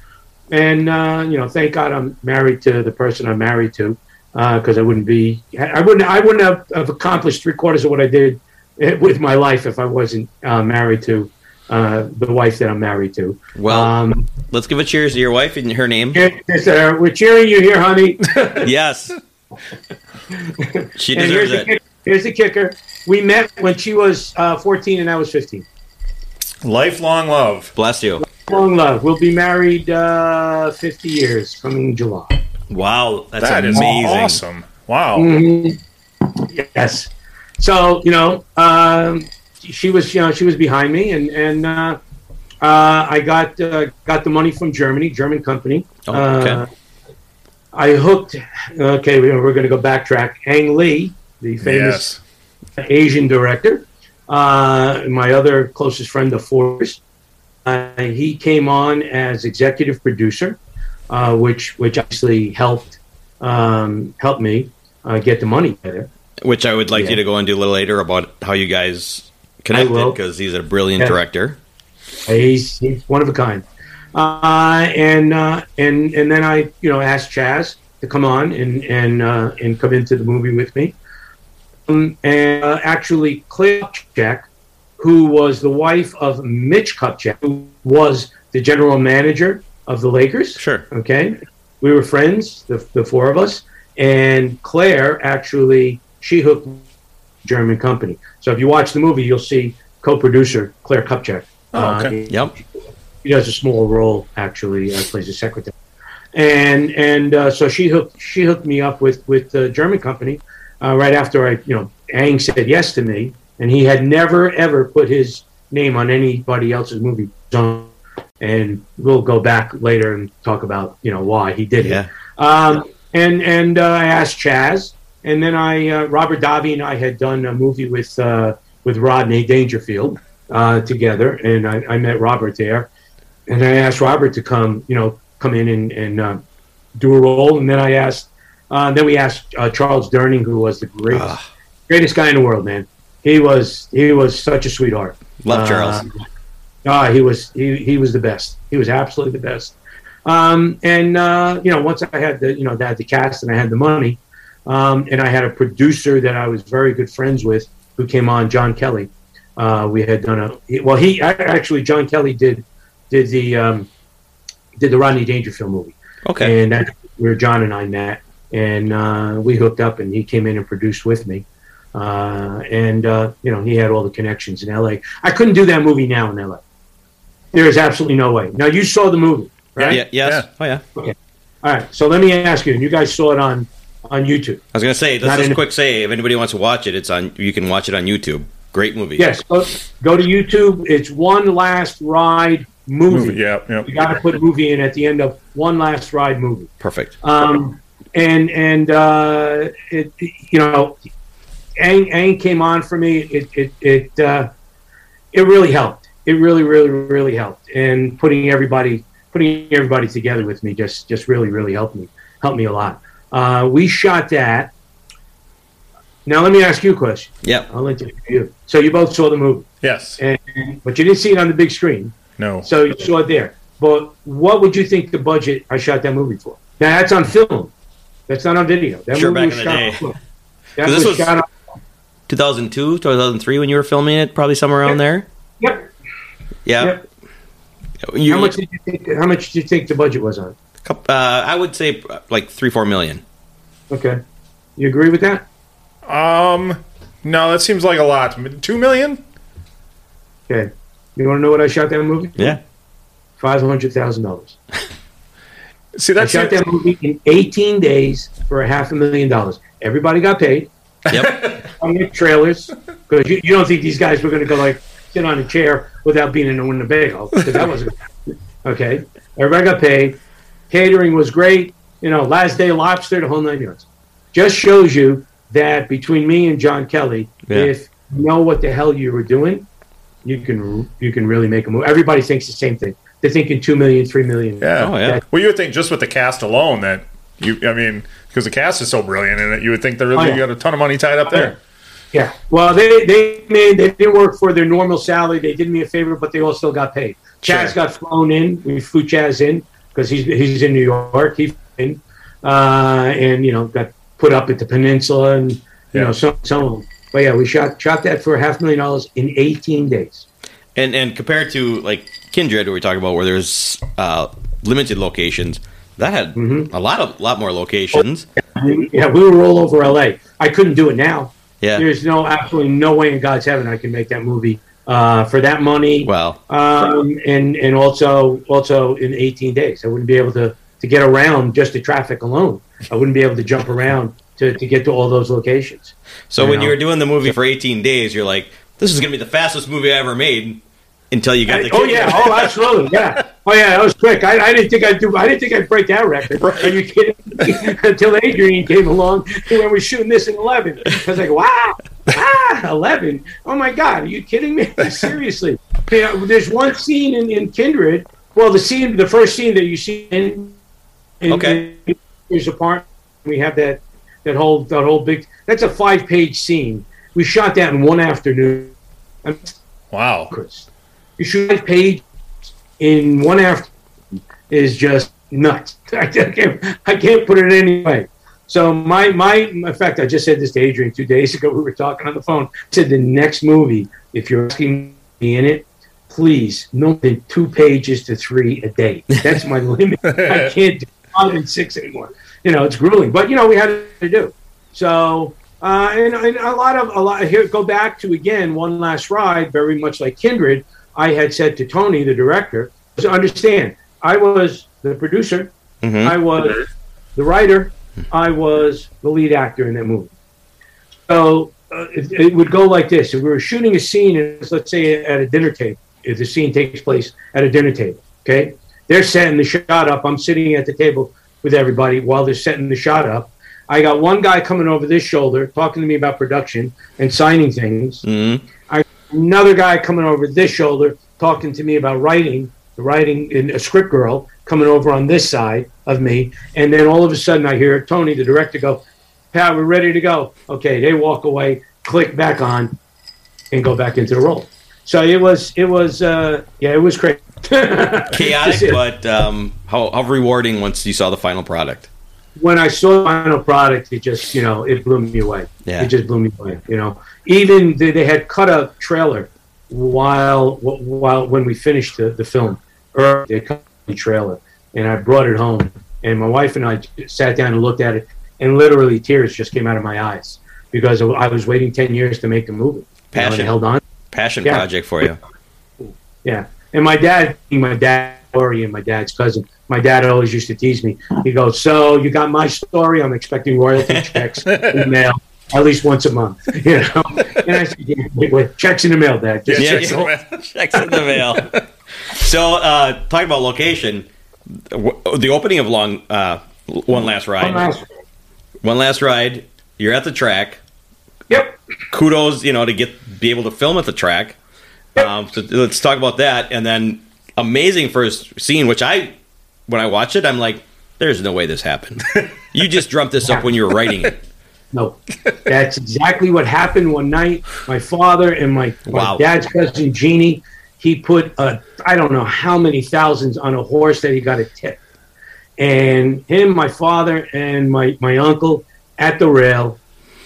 And uh, you know, thank God I'm married to the person I'm married to, because I wouldn't be, I wouldn't, I wouldn't have, have accomplished three quarters of what I did with my life if I wasn't uh, married to uh, the wife that I'm married to. Well, um, let's give a cheers to your wife and her name. here- we're cheering you here, honey. Yes. She and here's deserves the, it. here's the kicker: we met when she was uh, 14 and I was 15. Lifelong love. Bless you. Long love. We'll be married uh, 50 years coming July. Wow, that's That is amazing. awesome. Wow. Yes. So you know, um, she was you know she was behind me, and and uh, uh, I got uh, got the money from Germany, German company. Oh, okay. Uh, I hooked. Okay, we're, we're going to go backtrack. Ang Lee, the famous Yes. Asian director, uh, my other closest friend, the Force. Uh, he came on as executive producer, uh, which which actually helped um, helped me uh, get the money better. Which I would like Yeah. you to go into a little later about how you guys connected because he's a brilliant Yeah. director. He's, he's one of a kind. Uh, and uh, and and then I you know asked Chaz to come on and and uh, and come into the movie with me. Um, and uh, actually, Claire Kupchak, who was the wife of Mitch Kupchak, who was the general manager of the Lakers. Sure. Okay, we were friends, the, the four of us, and Claire actually she hooked German company. So if you watch the movie, you'll see co-producer Claire Kupchak. Oh, okay. Uh, Yep. he does a small role actually. Uh, plays a secretary, and and uh, so she hooked she hooked me up with with the German company uh, right after I you know Ang said yes to me, and he had never ever put his name on anybody else's movie. And we'll go back later and talk about you know why he did it. Yeah. Um, and and uh, I asked Chaz, and then I uh, Robert Davi and I had done a movie with uh, with Rodney Dangerfield uh, together, and I, I met Robert there, and I asked Robert to come, you know, come in and, and uh, do a role, and then I asked, uh, then we asked uh, Charles Durning, who was the greatest Ah. greatest guy in the world, man. He was he was such a sweetheart. Love Charles. Ah, he was he, he was the best. He was absolutely the best. Um, and uh, you know, once I had the you know had the cast and I had the money, um, and I had a producer that I was very good friends with who came on, John Kelly. Uh, we had done a well. He actually John Kelly did did the um, did the Rodney Dangerfield movie, Okay. and that's where John and I met, and uh, we hooked up, and he came in and produced with me. Uh, and uh, you know he had all the connections in L.A. I couldn't do that movie now in L.A. There is absolutely no way. Now you saw the movie, right? Yeah. Yes. Yeah. Oh yeah. Okay. All right. So let me ask you, and you guys saw it on on YouTube. I was gonna say, this is a quick say, if anybody wants to watch it, it's on. You can watch it on YouTube. Great movie. Yes. Go, go to YouTube. It's one last ride movie. Movie, yeah, yeah. You got to put movie in at the end of one last ride movie. Perfect. Um, and and uh, it, you know, Ang, Ang came on for me. It it it uh, it really helped. It really really really helped. And putting everybody putting everybody together with me just just really really helped me helped me a lot. Uh, we shot that. Now let me ask you a question. Yeah, I'll let you. So you both saw the movie, Yes. and, but you didn't see it on the big screen. No. So you saw it there. But what would you think the budget I shot that movie for? Now that's on film. That's not on video. That Sure, movie back was in the shot day. on film. That 'Cause this was, was- shot on. 2002, 2003, when you were filming it, probably somewhere around there. Yep. Yeah. Yep. You, How much did you think? How much did you think the budget was on? Uh, I would say like three, four million. Okay. You agree with that? Um, no, that seems like a lot. Two million? Okay. You want to know what I shot that movie? Yeah. Five hundred thousand dollars. See, I that's shot that movie in eighteen days for a half a million dollars. Everybody got paid. Yep. on the trailers because you, you don't think these guys were going to go like sit on a chair without being in a Winnebago because that wasn't okay. Everybody got paid. Catering was great. You know, last day lobster, the whole nine yards. Just shows you that between me and John Kelly, Yeah. if you know what the hell you were doing, you can you can really make a move. Everybody thinks the same thing. They're thinking two million, three million. yeah. Oh, yeah. Well, you would think just with the cast alone that you, I mean, because the cast is so brilliant in it, you would think they're really Oh, yeah. got a ton of money tied up there. Yeah. Well, they they made they didn't work for their normal salary. They did me a favor, but they all still got paid. Chaz Sure. got flown in. We flew Chaz in because he's he's in New York. He in, uh, and you know got put up at the peninsula and you Yeah. know some some of them. But yeah, we shot shot that for half a million dollars in 18 days. And and compared to like Kindred, where we talk about where there's uh, limited locations, that had Mm-hmm. a lot of lot more locations. Yeah, we were all over LA. I couldn't do it now. Yeah. There's no absolutely no way in God's heaven I can make that movie uh, for that money. Well, um, and and also also in 18 days. I wouldn't be able to to get around just the traffic alone. I wouldn't be able to jump around to, to get to all those locations. So You when know? you were doing the movie for 18 days, you're like, "This is going to be the fastest movie I ever made." Until you got the oh yeah, oh absolutely, yeah. Oh yeah, that was quick. I, I didn't think I'd do. I didn't think I'd break that record. Are you kidding? Until Adrian came along when we're shooting this in eleven. I was like, wow, ah, eleven. Oh my god, are you kidding me? Seriously. You know, there's one scene in, in Kindred. Well, the scene, the first scene that you see in, in Okay. in his apartment, we have that that whole that whole big. That's a five page scene. We shot that in one afternoon. Wow. Chris. You shoot five page in one afternoon is just nuts. I can't, I can't put it any way. So my my in fact, I just said this to Adrian two days ago. We were talking on the phone. I said the next movie, if you're asking me in it, please no more than two pages to three a day. That's my limit. I can't do five and six anymore. You know, it's grueling. But you know, we had to do. So uh, and, and a lot of a lot here go back to again one last ride, very much like Kindred. I had said to Tony, the director, so understand, I was the producer, Mhm. I was the writer, I was the lead actor in that movie. So uh, it, it would go like this: if we were shooting a scene, let's say at a dinner table, if the scene takes place at a dinner table, okay, they're setting the shot up. I'm sitting at the table with everybody while they're setting the shot up. I got one guy coming over this shoulder talking to me about production and signing things. Mhm. Another guy coming over this shoulder talking to me about writing, the writing in a script girl coming over on this side of me. And then all of a sudden I hear Tony, the director, go, Pat, we're ready to go. Okay, they walk away, click back on, and go back into the role. So it was, it was, uh, yeah, it was crazy. chaotic, but um, how, how rewarding once you saw the final product. when I saw the final product, it just you know it blew me away. Yeah. It just blew me away. You know, even they, they had cut a trailer while while when we finished the, the film. Or they cut the trailer, and I brought it home, and my wife and I sat down and looked at it, and literally tears just came out of my eyes because I was waiting ten years to make the movie. Passion. held on. Passion Yeah. project for you. Yeah. And my dad, my dad, Corey, and my dad's cousin, my dad always used to tease me. He goes, So you got my story? I'm expecting royalty checks in mail at least once a month. You know? And I said, yeah, wait, wait, checks in the mail, Dad. Just Yeah, checks yeah. checks in the mail. so, uh, talking about location, the opening of Long, uh, One Last Ride. One last- One Last Ride. You're at the track. Yep. Kudos, you know, to get be able to film at the track. Um, so let's talk about that, and then amazing first scene, which I, when I watch it, I'm like, "There's no way this happened." you just dreamt this up when you were writing it. No, that's exactly what happened one night. My father and my, my Wow. dad's cousin Jeannie, he put a, I don't know how many thousands on a horse that he got a tip, and him, my father, and my my uncle at the rail,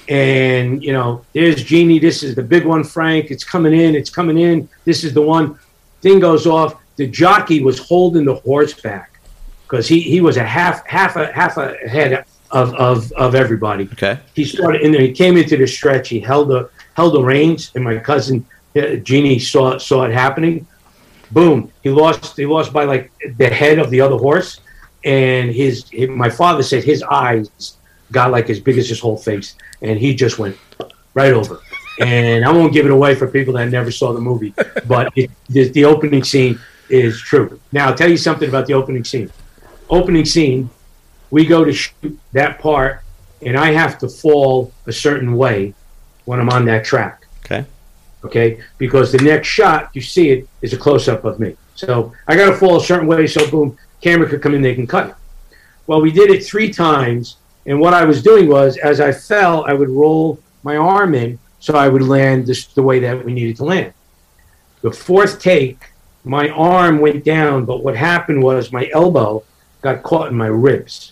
and you know, there's Jeannie. This is the big one, Frank. It's coming in. It's coming in. This is the one. Thing goes off. The jockey was holding the horse back because he, he was a half half a half a head of, of, of everybody Okay. he started and he came into the stretch. He held the held the reins, and my cousin uh, Jeannie saw saw it happening. Boom! He lost. He lost by like the head of the other horse, and his, his my father said his eyes got like as big as his whole face, and he just went right over. And I won't give it away for people that never saw the movie, but it, the, the opening scene is true. Now I'll tell you something about the opening scene. Opening scene, we go to shoot that part and I have to fall a certain way when I'm on that track. Okay. Okay, because the next shot you see it is a close up of me. So I got to fall a certain way so boom, camera could come in, they can cut it. Well, we did it three times, and what I was doing was as I fell, I would roll my arm in so I would land this, the way that we needed to land. The fourth take, my arm went down, but what happened was my elbow got caught in my ribs,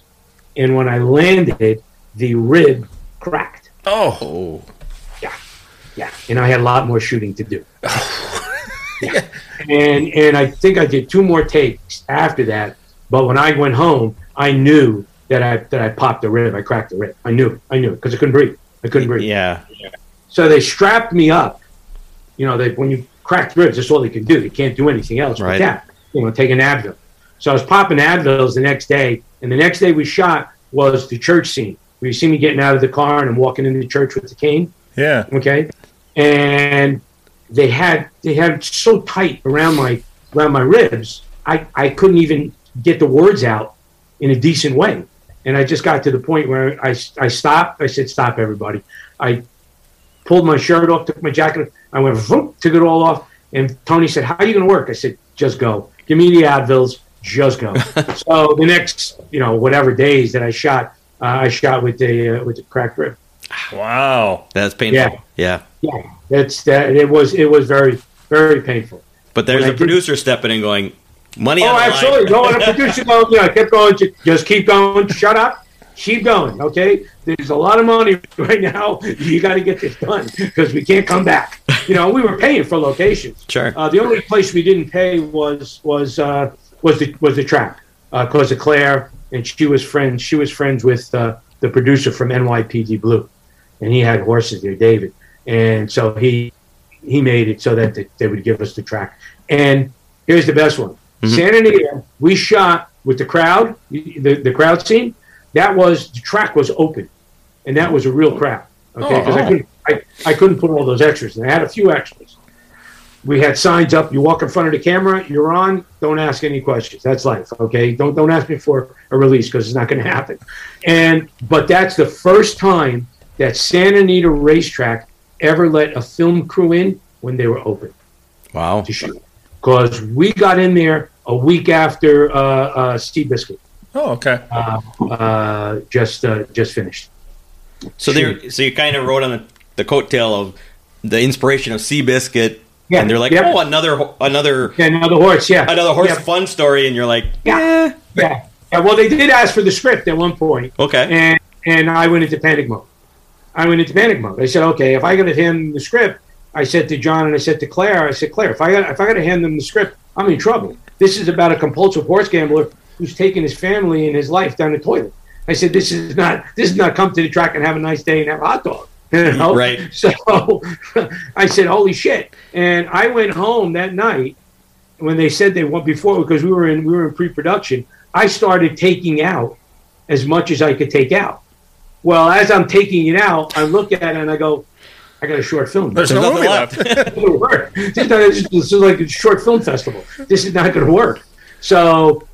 and when I landed, the rib cracked. Oh, yeah, Yeah, and I had a lot more shooting to do. yeah. And and I think I did two more takes after that. But when I went home, I knew that I that I popped the rib. I cracked the rib. I knew. it. I knew because I couldn't breathe. I couldn't breathe. Yeah. So they strapped me up. You know, they when you crack ribs, that's all they can do. They can't do anything else Right. but that. You know, take an Advil. So I was popping Advils the next day, and the next day we shot was the church scene. where you see me getting out of the car and I'm walking into church with the cane. Yeah. Okay, and they had they had it so tight around my around my ribs, I I couldn't even get the words out in a decent way. And I just got to the point where I, I stopped. I said, "Stop, everybody!" I pulled my shirt off, took my jacket. off, I went, vroom, took it all off. And Tony said, "How are you going to work?" I said, "Just go. Give me the Advils. Just go." so the next, you know, whatever days that I shot, uh, I shot with the uh, with the cracked rib. Wow. That's painful. Yeah. yeah. Yeah, that's that. It was it was very very painful. But there's When I a did- producer stepping in going, money Oh, on the line. absolutely. No, and the producer going, yeah, I kept going. ju- Just keep going. Shut up. Keep going. Okay. There's a lot of money right now. You got to get this done because we can't come back. You know, we were paying for locations. Sure. Uh, the only place we didn't pay was was uh, was the was the track because of Claire, and she was friends. She was friends with uh, the producer from NYPD Blue, and he had horses there, David, and so he he made it so that they, would give us the track. And here's the best one: Santa Anita. We shot with the crowd, the the crowd scene. That was the track was open, and that was a real crowd. Okay, because I Oh. couldn't I, I couldn't put all those extras. And I had a few extras. We had signs up. You walk in front of the camera, you're on. Don't ask any questions. That's life. Okay. Don't don't ask me for a release because it's not going to happen. And but that's the first time that Santa Anita Racetrack ever let a film crew in when they were open Wow. to shoot. Because we got in there a week after uh, uh, Seabiscuit Oh, okay. uh, just uh, just finished. So they so you kind of wrote on the, the coattail of the inspiration of Seabiscuit, Yeah, and they're like, oh, another another Yeah, another horse. Yeah, another horse Yeah, fun story, and you're like, Yeah. yeah. yeah. Well, they did ask for the script at one point, okay, and and I went into panic mode. I went into panic mode. I said, okay, if I got to hand them the script, I said to John and I said to Claire, I said, Claire, if I got if I got to hand them the script, I'm in trouble. This is about a compulsive horse gambler who's taking his family and his life down the toilet. I said, this is not this is not come to the track and have a nice day and have a hot dog. You know? Right. So I said, holy shit. And I went home that night when they said they went before because we were in we were in pre-production. I started taking out as much as I could take out. Well, as I'm taking it out, I look at it and I go, I got a short film. There's no nothing movie left. left. This is not gonna work. This is, not, this is like a short film festival. This is not going to work. So,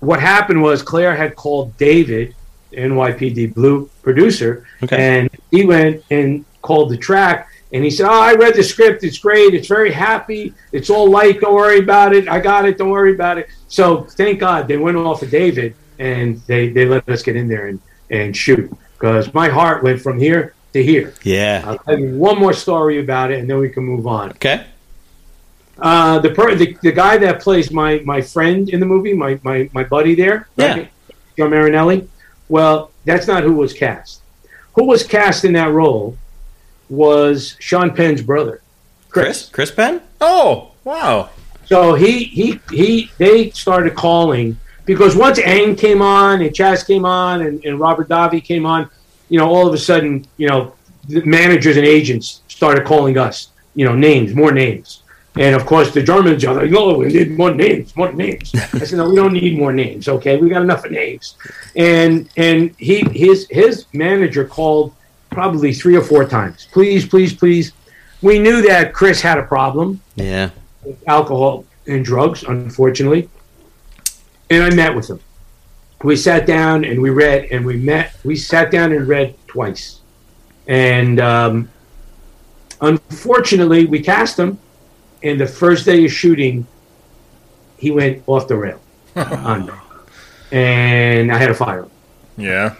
what happened was Claire had called David, NYPD Blue producer, Okay. and he went and called the track. And he said, "Oh, I read the script. It's great. It's very happy. It's all light. Don't worry about it. I got it. Don't worry about it." So thank God they went off of David and they, they let us get in there and, and shoot because my heart went from here to here. yeah, I'll tell you one more story about it, and then we can move on. okay, Uh, the, per- the the guy that plays my my friend in the movie, my my, my buddy there, Yeah. Joe Marinelli. Well, that's not who was cast. Who was cast in that role was Sean Penn's brother, Chris, Chris Penn, Oh, wow. So he he he they started calling because once Ang came on and Chaz came on and, and Robert Davi came on, you know, all of a sudden, you know, the managers and agents started calling us, you know, names, more names. And of course, the Germans are like, "No, we need more names, more names." I said, "No, we don't need more names. Okay, we got enough of names." And and he his his manager called probably three or four times. Please, please, please. We knew that Chris had a problem yeah, alcohol and drugs, unfortunately. And I met with him. We sat down and we read and we met. We sat down and read twice. And um, unfortunately, we cast him. And the first day of shooting, he went off the rail on me. And I had to fire him. Yeah.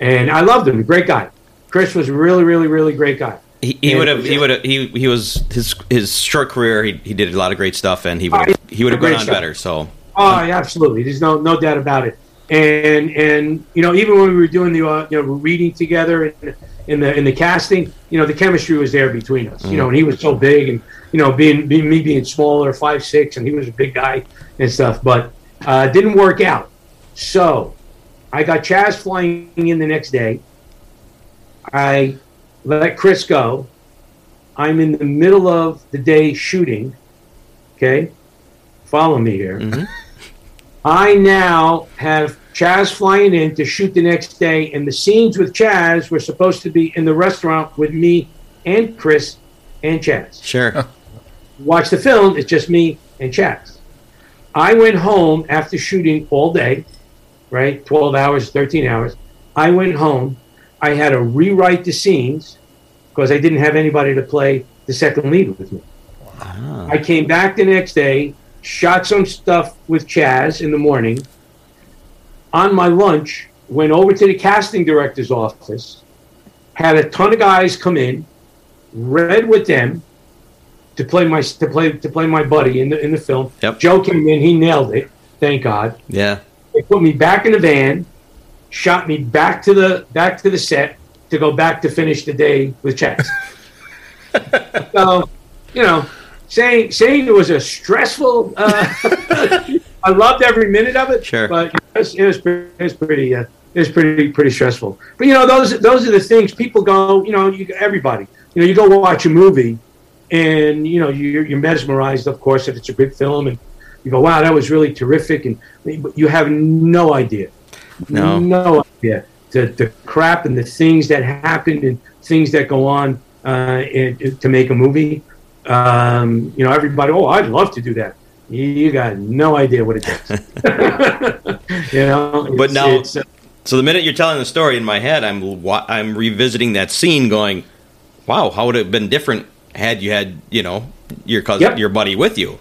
And I loved him. Great guy. Chris was a really, really, really great guy. he, he would have he would have he he was his his short career. He, he did a lot of great stuff, and he would have, he would have gone on stuff. better. So Oh, yeah, absolutely. There's no no doubt about it. And and you know, even when we were doing the uh, you know reading together in, in the in the casting, you know, the chemistry was there between us. You know, and he was so big, and you know, being, being me being smaller, five six, and he was a big guy and stuff. But uh, didn't work out. So I got Chaz flying in the next day. I let Chris go. I'm in the middle of the day shooting. Okay, follow me here. I now have Chaz flying in to shoot the next day, and the scenes with Chaz were supposed to be in the restaurant with me and Chris and Chaz. Sure. Watch the film, it's just me and Chaz. I went home after shooting all day, right? 12 hours, 13 hours. I went home. I had to rewrite the scenes because I didn't have anybody to play the second lead with me. Wow. I came back the next day, shot some stuff with Chaz in the morning. On my lunch, went over to the casting director's office, had a ton of guys come in, read with them to play my to play to play my buddy in the in the film. Yep. Joe came in, he nailed it, thank God. Yeah. They put me back in the van, shot me back to the back to the set to go back to finish the day with Chazz. so, you know, saying saying it was a stressful. Uh, I loved every minute of it. Sure. but it was, it was pretty. It was pretty, uh, it was pretty pretty stressful. But you know, those those are the things people go. You know, you, everybody. You know, you go watch a movie, and you know you're, you're mesmerized, of course, if it's a good film, and you go, "Wow, that was really terrific," and but you have no idea, No. no idea the the crap and the things that happen and things that go on uh, in, to make a movie. Um, you know, everybody, oh, I'd love to do that. You, got no idea what it takes. you know, But now- uh, So the minute you're telling the story in my head, I'm I'm revisiting that scene, going, "Wow, how would it have been different had you had you know your cousin, Yep. your buddy with you?"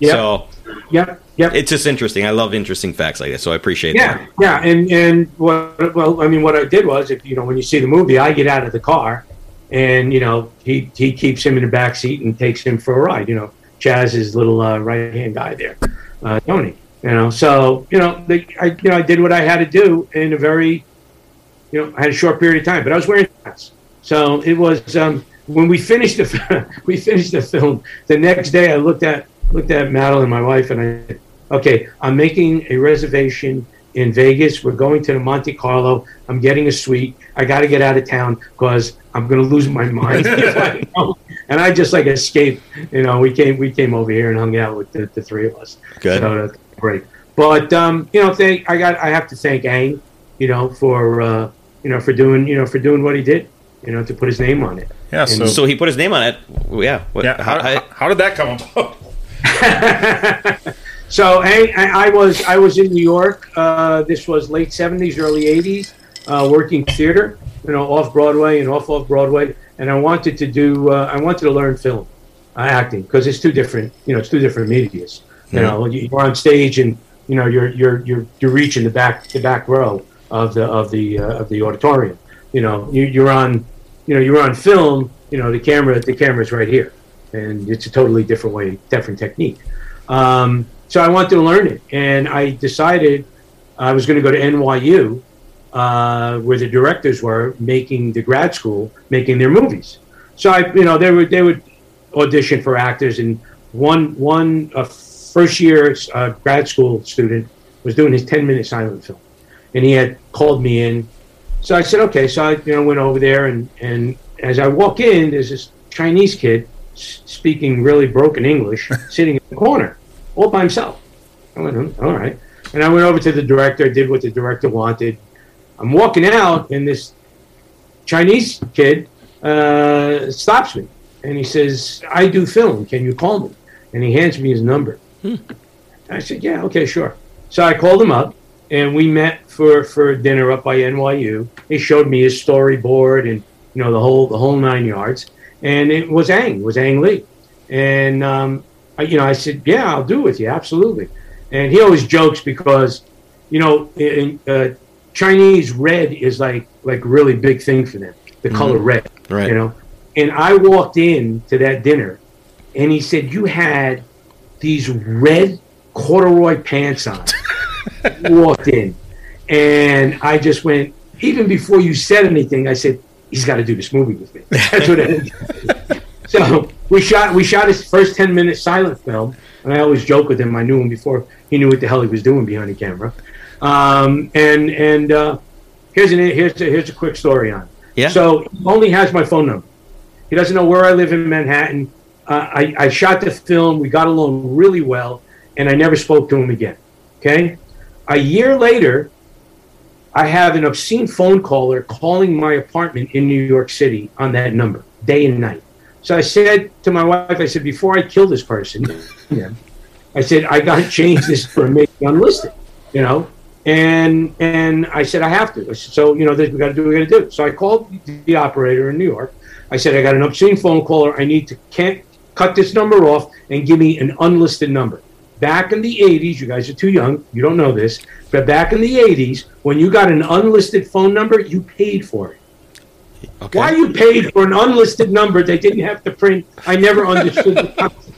Yep. So yep, yep. it's just interesting. I love interesting facts like that, so I appreciate Yeah, that. yeah, and and what? Well, I mean, what I did was, if you know, when you see the movie, I get out of the car, and you know, he he keeps him in the back seat and takes him for a ride. You know, Chazz's little uh, right hand guy there, uh, Tony. You know, so you know, they, I you know, I did what I had to do in a very, you know, I had a short period of time, but I was wearing hats. So it was um, when we finished the we finished the film. The next day, I looked at looked at Madeline, my wife, and I said, okay, I'm making a reservation in Vegas. We're going to the Monte Carlo. I'm getting a suite. I got to get out of town because I'm going to lose my mind if I don't. And I just like escaped. You know, we came we came over here and hung out with the, the three of us. Good. So that's great. But um, you know, they, I got I have to thank Ang, you know, for uh, you know for doing you know for doing what he did. You know, to put his name on it. Yeah. So, So he put his name on it. Yeah. What, yeah. How, how- how, how did that come about? so I, I I was I was in New York. Uh, this was late seventies, early eighties, uh, working theater, you know, off Broadway and off off Broadway, and I wanted to do uh, I wanted to learn film uh, acting because it's two different you know it's two different medias. You know, you- you're on stage and you know you're you're you're you're reaching the back the back row of the of the uh, of the auditorium. You know, you, you're on you know you're on film. You know, the camera the camera's right here, and it's a totally different way, different technique. Um, so I wanted to learn it, and I decided I was going to go to NYU, uh, where the directors were making the grad school, making their movies. So I, you know, they would they would audition for actors, and one one uh, first year uh, grad school student was doing his ten minute silent film, and he had called me in. So I said, okay. So I, you know, went over there, and and as I walk in, there's this Chinese kid speaking really broken English, sitting in the corner, all by himself. I went, "Hmm, all right. And I went over to the director, did what the director wanted. I'm walking out, and this Chinese kid uh, stops me, and he says, "I do film. Can you call me?" And he hands me his number. I said, "Yeah, okay, sure." So I called him up, and we met for for dinner up by NYU. He showed me his storyboard and you know the whole the whole nine yards, and it was Ang, it was Ang Lee, and um, I, you know I said, "Yeah, I'll do it with you, absolutely." And he always jokes because, you know, in, uh, Chinese red is like like really big thing for them, the mm-hmm. color red, Right. you know. And I walked in to that dinner, and he said, "You had these red corduroy pants on." walked in, and I just went. Even before you said anything, I said, "He's got to do this movie with me." That's what is. So we shot we shot his first ten minute silent film, and I always joke with him. I knew him before he knew what the hell he was doing behind the camera. Um, and and uh, here's an here's a, here's a quick story on. it. Yeah. So he only has my phone number. He doesn't know where I live in Manhattan. Uh, I, I shot the film. We got along really well, and I never spoke to him again. Okay. A year later, I have an obscene phone caller calling my apartment in New York City on that number, day and night. So I said to my wife, I said, before I kill this person, yeah, I said, I got to change this for make it unlisted, you know? And and I said, I have to. I said, so, you know, we got to do what we got to do. So I called the operator in New York. I said, I got an obscene phone caller. I need to can't cut this number off and give me an unlisted number. Back in the 80s, you guys are too young. You don't know this. But back in the 80s, when you got an unlisted phone number, you paid for it. Okay. Why you paid for an unlisted number they didn't have to print? I never understood the concept.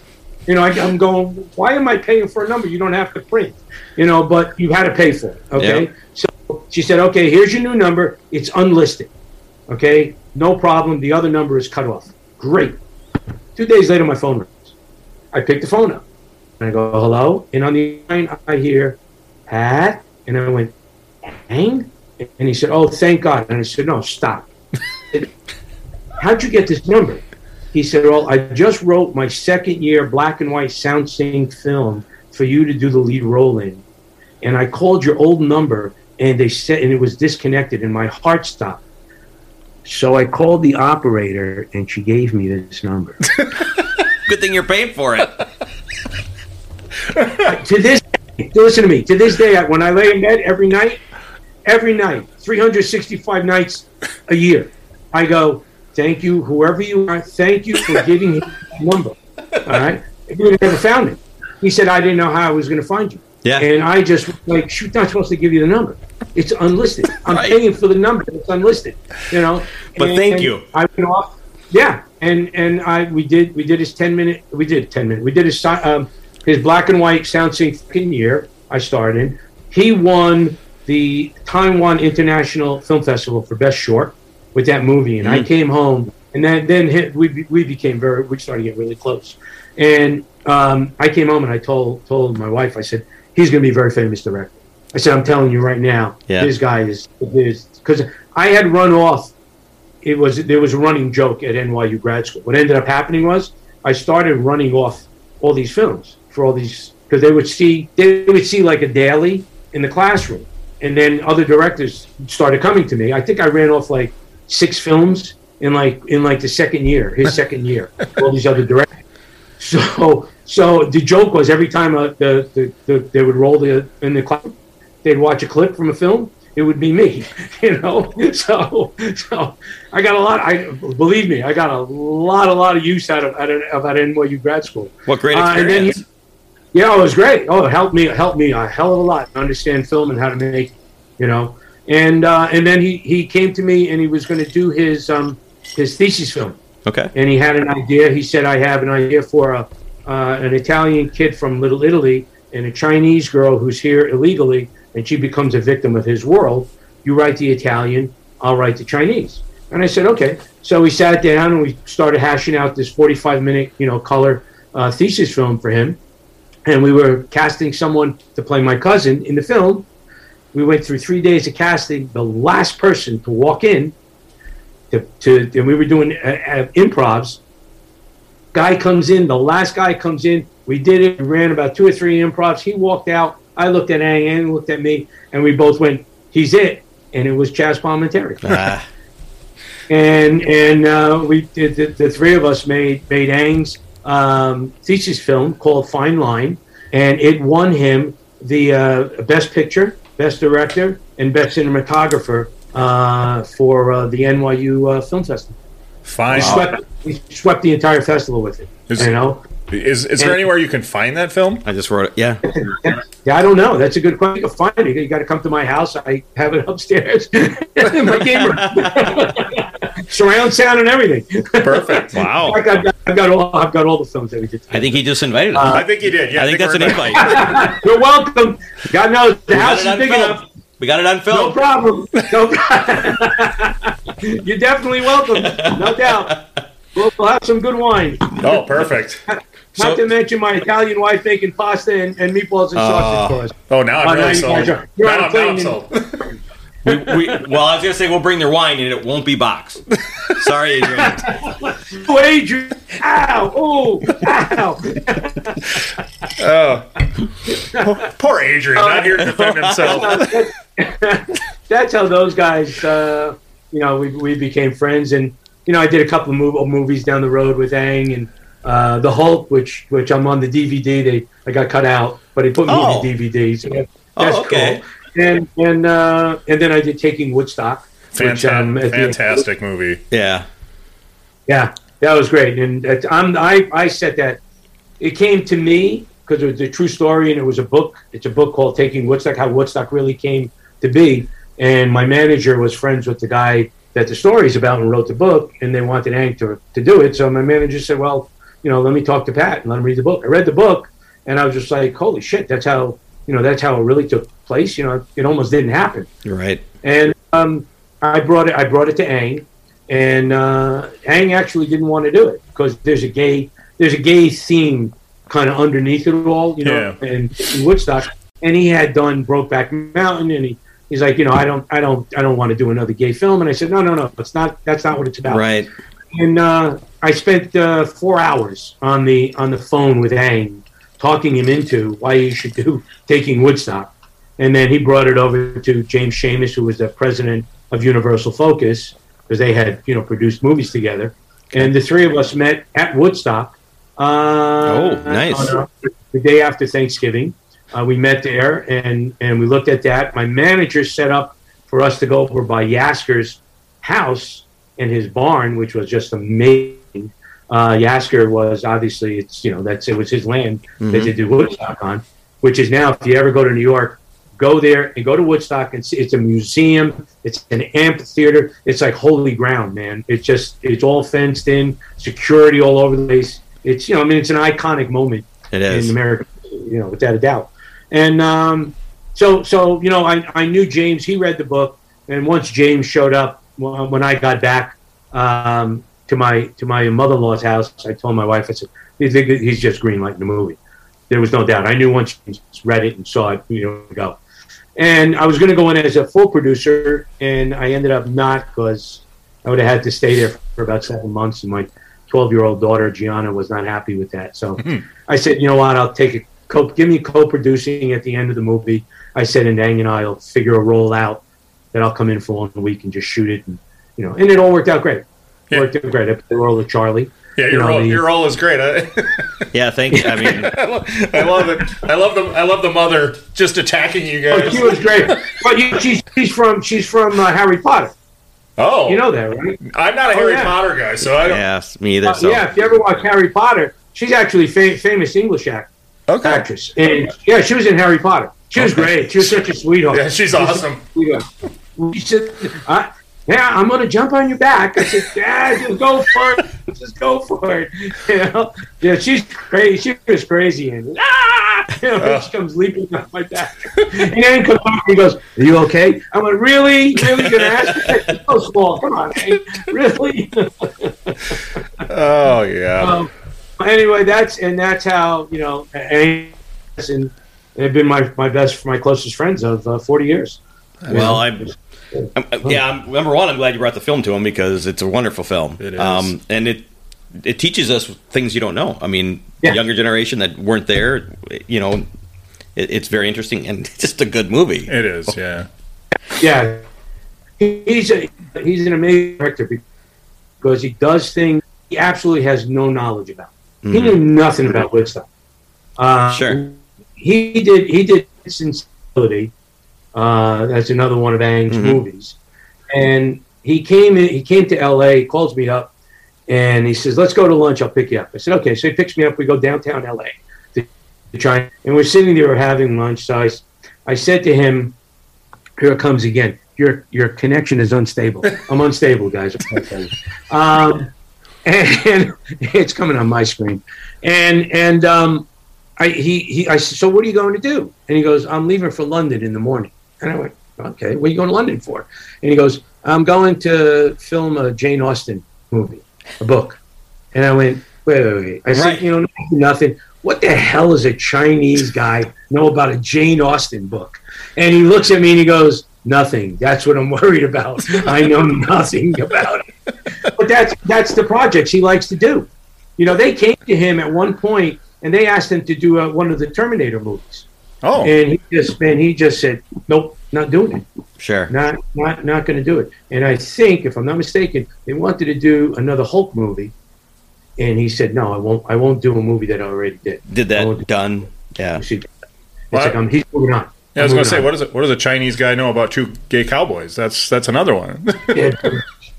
You know, I, I'm going, why am I paying for a number you don't have to print? You know, but you had to pay for it. Okay. Yeah. So she said, okay, here's your new number. It's unlisted. Okay. No problem. The other number is cut off. Great. Two days later, my phone rings. I pick the phone up and I go, hello. And on the line, I hear, Pat. And I went, Ang? And he said, oh, thank God. And I said, no, stop. How'd you get this number? He said, Well, I just wrote my second year black and white sound sync film for you to do the lead role in. And I called your old number and they said, and it was disconnected and my heart stopped. So I called the operator and she gave me this number. Good thing you're paying for it. to this listen to me to this day when i lay in bed every night every night 365 nights a year i go thank you whoever you are thank you for giving me that number all right? He would have never found it. He said i didn't know how i was going to find you. Yeah. and i just like shoot not supposed to give you the number. It's unlisted. I'm Right. paying for the number. It's unlisted you know? But And- thank and you. i went off. Yeah and and i we did we did his 10 minute we did 10 minute we did his um, his black and white sound sync year I started in. He won the Taiwan International Film Festival for Best Short with that movie, and I came home, and then then hit, we we became very we started to get really close, and um, I came home and I told told my wife I said he's going to be a very famous director. I said I'm telling you right now, Yeah. this guy is is because I had run off. It was there was a running joke at NYU grad school. What ended up happening was I started running off all these films for all these because they would see they would see like a daily in the classroom, and then other directors started coming to me. I think I ran off like six films in like in like the second year, his second year. All these other directors. So so the joke was every time uh, the, the, the they would roll the in the class, they'd watch a clip from a film. It would be me, you know. So, so I got a lot. I believe me, I got a lot, a lot of use out of out of, of at NYU grad school. What great Uh, and then experience. yeah, it was great. Oh, it helped me, helped me a hell of a lot to understand film and how to make, you know. And uh, and then he he came to me and he was going to do his um his thesis film okay. and he had an idea. He said, "I have an idea for a uh, an Italian kid from Little Italy and a Chinese girl who's here illegally, and she becomes a victim of his world. You write the Italian, I'll write the Chinese." And I said, "Okay." So we sat down and we started hashing out this forty-five minute, you know, color uh, thesis film for him, and we were casting someone to play my cousin in the film. We went through three days of casting. The last person to walk in to, to and we were doing uh, uh, improvs. Guy comes in, the last guy comes in. We did it. We ran about two or three improvs. He walked out. I looked at Ang, Ang looked at me, and we both went, "He's it." And it was Chazz Palminteri. Ah, and and uh, we did the, the three of us made made Ang's um, thesis film called Fine Line, and it won him the uh, best picture, best director, and best cinematographer uh, for uh, the NYU uh, Film Festival. Fine. We swept, we swept the entire festival with it. Is- you know, Is is there anywhere you can find that film? I just wrote it. Yeah. yeah, I don't know. That's a good question. You can find it. You got to come to my house. I have it upstairs in my game room, surround sound and everything. Perfect. Wow. I've got, I've got all I've got all the films that we did. I think he just invited us. Uh, I think he did. Yeah, I think that's an invite. You're welcome. God knows the We house is on big film. enough. We got it on No film. problem. No problem. You're definitely welcome. No doubt. We'll, we'll have some good wine. Oh, perfect. Not So- to mention my Italian wife making pasta and, and meatballs and oh. sausage for us. Oh, now Oh, I'm now really you guys sold. are- you're Now on now I'm sold. We, we, well, I was gonna say we'll bring their wine and it won't be boxed. Sorry, Adrian. Oh, Adrian. Ow. Oh, ow. Oh. Poor Adrian, not here to defend himself. that's how those guys. Uh, you know, we we became friends, and you know, I did a couple of mov- movies down the road with Ang and uh, the Hulk, which which I'm on the DVD. They I got cut out, but they put me Oh. in the DVD. So that- Oh, okay. cool. And and uh, and then I did Taking Woodstock. which, um, Fanta- at the- fantastic movie. Yeah. Yeah, that was great, and that, I'm I I said that it came to me because it was a true story, and it was a book. It's a book called Taking Woodstock: How Woodstock Really Came to Be. And my manager was friends with the guy that the story's about and wrote the book, and they wanted Ang to to do it. So my manager said, "Well, you know, let me talk to Pat and let him read the book." I read the book, and I was just like, "Holy shit! That's how you know that's how it really took place." You know, it almost didn't happen You're right. and um, I brought it. I brought it to Ang, and uh, Ang actually didn't want to do it because there's a gay there's a gay scene kind of underneath it all, you know, and in Woodstock. And he had done Brokeback Mountain, and he, he's like, you know, I don't, I don't, I don't want to do another gay film. And I said, no, no, no, it's not. That's not what it's about Right. and uh, I spent uh, four hours on the on the phone with Ang, talking him into why he should do taking Woodstock, and then he brought it over to James Schamus, who was the president of Universal Focus, because they had you know produced movies together, and the three of us met at Woodstock. Uh, Oh, nice. on, uh, the day after Thanksgiving, uh, we met there and and we looked at that. My manager set up for us to go over by Yasgur's house and his barn, which was just amazing. Uh, Yasgur was obviously it's you know that's it was his land that they did Woodstock on, which is now if you ever go to New York, go there and go to Woodstock and see. It's a museum. It's an amphitheater. It's like holy ground, man. It's just it's all fenced in, security all over the place. It's you know I mean it's an iconic moment It is. in America, you know, without a doubt. And um, so, so you know, I, I knew James. He read the book, and once James showed up when when I got back um, to my to my mother-in-law's house, I told my wife, I said, "He's, he's just greenlighting the movie." There was no doubt. I knew once James read it and saw it, you know, go. And I was going to go in as a full producer, and I ended up not because I would have had to stay there for about seven months, and my 12-year-old daughter Gianna was not happy with that. So hmm. I said, you know what? I'll take a Co- give me co-producing at the end of the movie. I said, and Ang and I'll figure a role out that I'll come in for one week and just shoot it, and you know, and it all worked out great. It Yeah. Worked out great. I played the role of Charlie. Yeah, You your know, role, the- your role is great. I, Yeah, thank you. I mean, I love it. I love the I love the mother just attacking you Oh, guys. she was great. But you, she's she's from she's from uh, Harry Potter. Oh, You know that, right? I'm not a Oh, Harry yeah. Potter guy, so I don't. yeah, me either. Uh, So Yeah, if you ever watch Harry Potter, she's actually fa- famous English act- Okay. actress, and yeah, she was in Harry Potter. She was great. She was such a sweetheart. Yeah, she's awesome. Yeah. She said, "Yeah, I'm going to jump on your back." I said, "Yeah, just go for it. Just go for it." You know? Yeah, she's crazy. She was crazy, and ah! you know, she comes leaping off my back, and then comes over and he goes, "Are you okay?" I went, "Really? Really gonna ask?" me?" So small. Come on, man. really? Oh yeah. um, anyway, that's and that's how you know, and and they've been my my best, my closest friends of uh, forty years. well, I'm, I'm yeah. I'm, number one, I'm glad you brought the film to him because it's a wonderful film. It is. um, and it it teaches us things you don't know. I mean, Yeah. the younger generation that weren't there, you know, it, it's very interesting and just a good movie. it is. Yeah. Yeah, he's a he's an amazing director because he does things he absolutely has no knowledge about. He knew nothing about Woodstock. Uh, Sure. He did he did Sensibility. Uh, that's another one of Ang's Mhm. movies, and he came in. He came to L.A. Calls me up, and he says, "Let's go to lunch. I'll pick you up." I said, "Okay." So he picks me up. We go downtown L.A. to, to try, and we're sitting there having lunch. So I, I said to him, "Here it comes again. Your your connection is unstable. I'm unstable, guys. um, and it's coming on my screen. And and um, I he he I said, so what are you going to do? And he goes, I'm leaving for London in the morning. And I went, okay, what are you going to London for? And he goes, I'm going to film a Jane Austen movie, a book. And I went, wait, wait, wait. I Right. said, you know, nothing. What the hell does a Chinese guy know about a Jane Austen book? And he looks at me and he goes, nothing. That's what I'm worried about. I know nothing about it. But that's that's the projects he likes to do. You know, they came to him at one point and they asked him to do uh, one of the Terminator movies. Oh. And he just, man, he just said, nope, not doing it. Sure. Not not not going to do it. And I think, if I'm not mistaken, they wanted to do another Hulk movie, and he said, "No, I won't. I won't do a movie that I already did." Did that won't- done? Yeah. It's What? like I'm, he's moving on. Yeah, I was going to say, moving what is it? What does a Chinese guy know about two gay cowboys? That's that's another one. Yeah,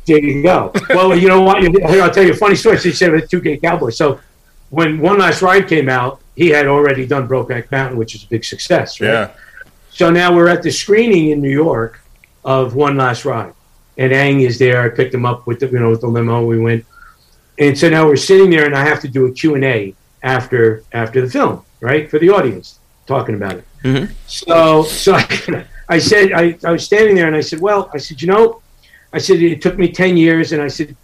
there you go. Well, you know what? Here, I'll tell you a funny story. She said with two gay cowboys. So when One Last Ride came out, he had already done Brokeback Mountain, which is a big success. Right? yeah, So now we're at the screening in New York of One Last Ride, and Ang is there. I picked him up with the you know with the limo. We went, and so now we're sitting there, and I have to do a Q and A after after the film, right, for the audience, talking about it. Mhm. So so I, I said I, I was standing there, and I said, well, I said, you know, I said it took me ten years, and I said,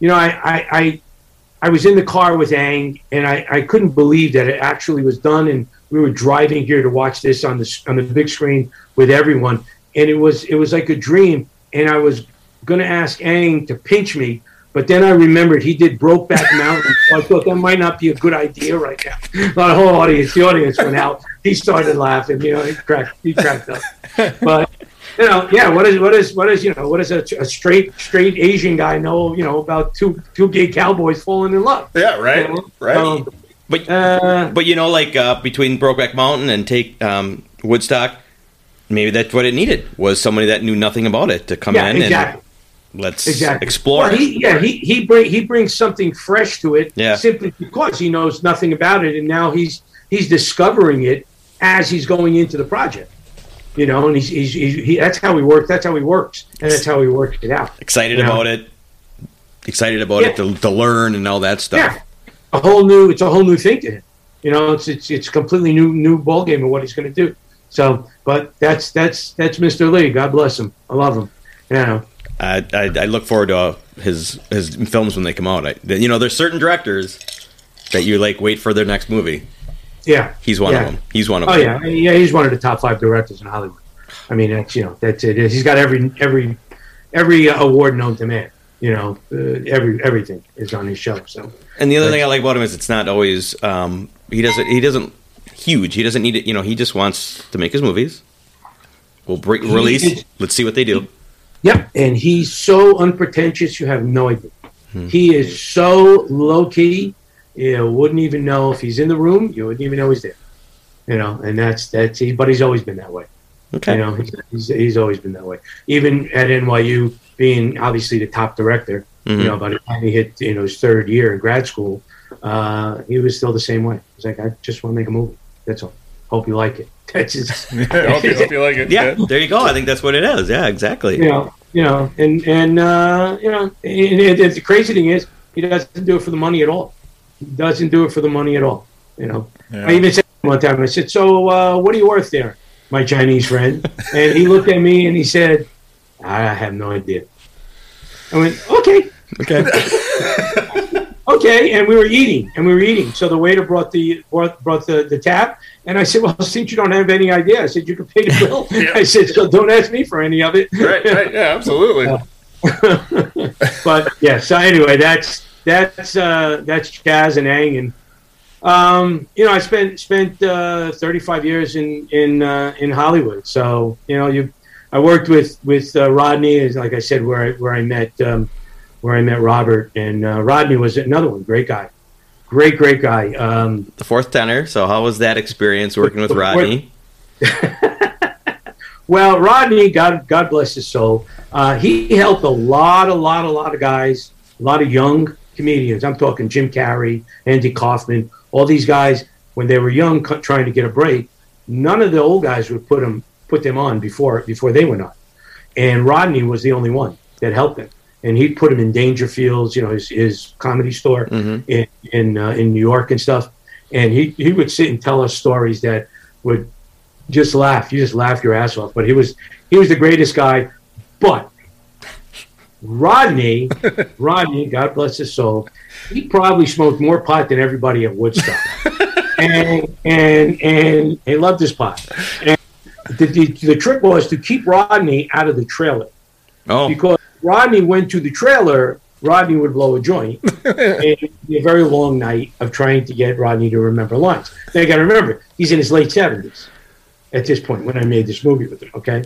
you know, I I. I I was in the car with Ang, and I, I couldn't believe that it actually was done. And we were driving here to watch this on the on the big screen with everyone, and it was it was like a dream. And I was going to ask Ang to pinch me, but then I remembered he did Brokeback Mountain, so I thought that might not be a good idea right now. The whole audience, the audience went out. He started laughing. You know, he cracked he cracked up. But you know, yeah. What is what is what is you know what does a, a straight straight Asian guy know? You know about two two gay cowboys falling in love. yeah, right, You know? right. Um, But uh, but you know, like uh, between Brokeback Mountain and take um, Woodstock, maybe that's what it needed was somebody that knew nothing about it to come yeah, in exactly. and let's Exactly. explore. Well, he, yeah, he he bring he brings something fresh to it. Yeah. Simply because he knows nothing about it, and now he's he's discovering it as he's going into the project. You know, and he's, he's, he's he, that's how he works. That's how he works, and that's how he works it out. excited Yeah. about it. Excited about it to, to learn and all that stuff. Yeah, a whole new it's a whole new thing to him. You know, it's it's it's completely new new ball game of what he's going to do. So, but that's that's that's Mr. Lee. God bless him. I love him. You know, I, I, I look forward to uh, his his films when they come out. I, you know, there's certain directors that you like wait for their next movie. Yeah. He's one Yeah. of them. He's one of Oh them. yeah, yeah. He's one of the top five directors in Hollywood. I mean, that's you know, that's it. He's got every every every award known to man. You know, uh, every everything is on his show. So And the other thing I like about him is it's not always um, he doesn't he doesn't huge. He doesn't need it. You know, he just wants to make his movies. We'll break, release. is- Let's see what they do. Yep, and he's so unpretentious, you have no idea. Hmm. He is so low key, you wouldn't even know if he's in the room. You wouldn't even know he's there. You know, and that's that's he. But he's always been that way. Okay. You know, he's, he's, he's always been that way. Even at NYU, being obviously the top director, Mhm. you know, by the time he hit you know his third year in grad school, uh, he was still the same way. He's like, I just want to make a movie. That's all. Hope you like it. That's just Yeah, hope, you, hope you like it. Yeah, there you go. I think that's what it is. Yeah, exactly. you know, you know, and and uh, you know, and, and, and the crazy thing is, he doesn't do it for the money at all. He doesn't do it for the money at all. You know, Yeah. I even said one time, I said, "So, uh, what are you worth there, my Chinese friend?" and he looked at me and he said, "I have no idea." I went, "Okay." Okay. okay, and we were eating, and we were eating. So the waiter brought the brought, brought the, the tab, and I said, "Well, since you don't have any idea," I said, "You can pay the bill." Yeah. I said, "So don't ask me for any of it." Right, right, yeah, absolutely. but yeah. So anyway, that's that's uh, that's Chazz and Ang, and um, you know, I spent spent uh, 35 years in in uh, in Hollywood. So you know, you I worked with with uh, Rodney, as like I said, where I, where I met um, where I met Robert, and uh, Rodney was another one, great guy, great great guy. Um, the fourth tenor. So how was that experience working with Rodney? Well, Rodney, God, God bless his soul. Uh, he helped a lot, a lot, a lot of guys, a lot of young comedians. I'm talking Jim Carrey, Andy Kaufman, all these guys when they were young, trying to get a break. None of the old guys would put them put them on before before they went on, and Rodney was the only one that helped them. And he'd put him in Dangerfields, you know, his, his comedy store Mhm. in in, uh, in New York and stuff. And he, he would sit and tell us stories that would just laugh. You just laugh your ass off. But he was he was the greatest guy. But Rodney, Rodney, God bless his soul, he probably smoked more pot than everybody at Woodstock. and and and he loved his pot. And the, the, the trick was to keep Rodney out of the trailer Oh, because Rodney went to the trailer, Rodney would blow a joint. and it'd be a very long night of trying to get Rodney to remember lines. Now you got to remember, he's in his late seventies. at this point when I made this movie with him. Okay.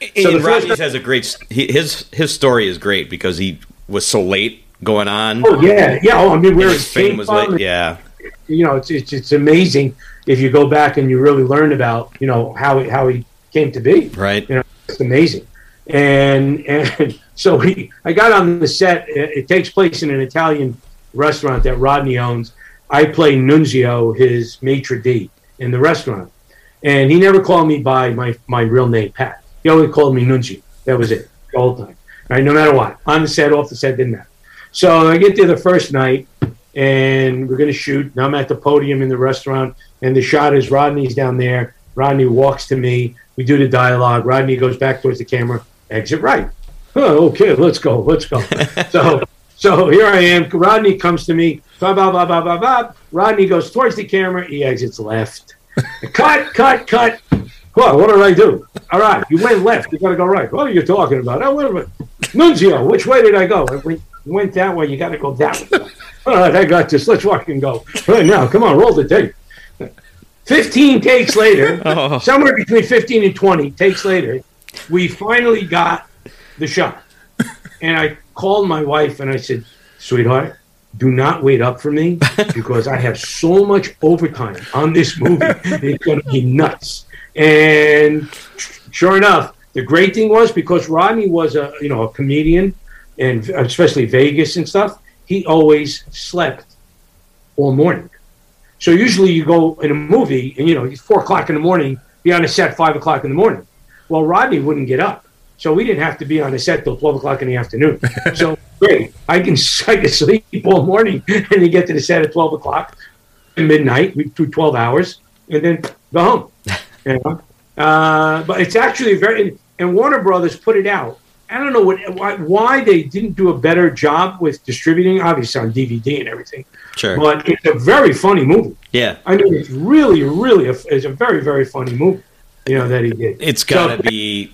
So the and has a great he, his his story is great because he was so late going on. Oh yeah, yeah. Oh, I mean, where his fame was late. Yeah, you know, it's, it's it's amazing if you go back and you really learn about you know how he, how he came to be. right. You know, it's amazing. And and so he, I got on the set. It, it takes place in an Italian restaurant that Rodney owns. I play Nunzio, his maitre d' in the restaurant, and he never called me by my my real name, Pat. He only called me Nunchi. That was it, all the whole time. All right, no matter what, on the set, off the set, didn't matter. So I get there the first night, and we're going to shoot. Now I'm at the podium in the restaurant, and the shot is Rodney's down there. Rodney walks to me. We do the dialogue. Rodney goes back towards the camera. Exit right. Oh, okay, let's go, let's go. so, so here I am. Rodney comes to me. Blah blah blah blah blah blah. Rodney goes towards the camera. He exits left. cut, cut, cut. What? What did I do? All right, you went left. You got to go right. What are you talking about? Oh, wait a minute. Nunzio, which way did I go? I went, went that way. You got to go that way. All right, I got this. Let's fucking go. Right now, come on, roll the tape. 15 takes later, oh. somewhere between 15 and 20 takes later, we finally got the shot. And I called my wife and I said, sweetheart, do not wait up for me because I have so much overtime on this movie. It's going to be nuts. And sure enough, the great thing was because Rodney was a you know a comedian, and especially Vegas and stuff, he always slept all morning. So usually you go in a movie and you know it's four o'clock in the morning, be on a set five o'clock in the morning. Well, Rodney wouldn't get up, so we didn't have to be on the set till twelve o'clock in the afternoon. so great, I can I can sleep all morning and then get to the set at twelve o'clock, midnight. We do twelve hours and then go home. Know? uh, but it's actually very and Warner Brothers put it out. I don't know what why, why they didn't do a better job with distributing, obviously on DVD and everything. Sure. But it's a very funny movie. yeah. I mean, it's really, really, a, it's a very, very funny movie. You know that he did. It's got to So- be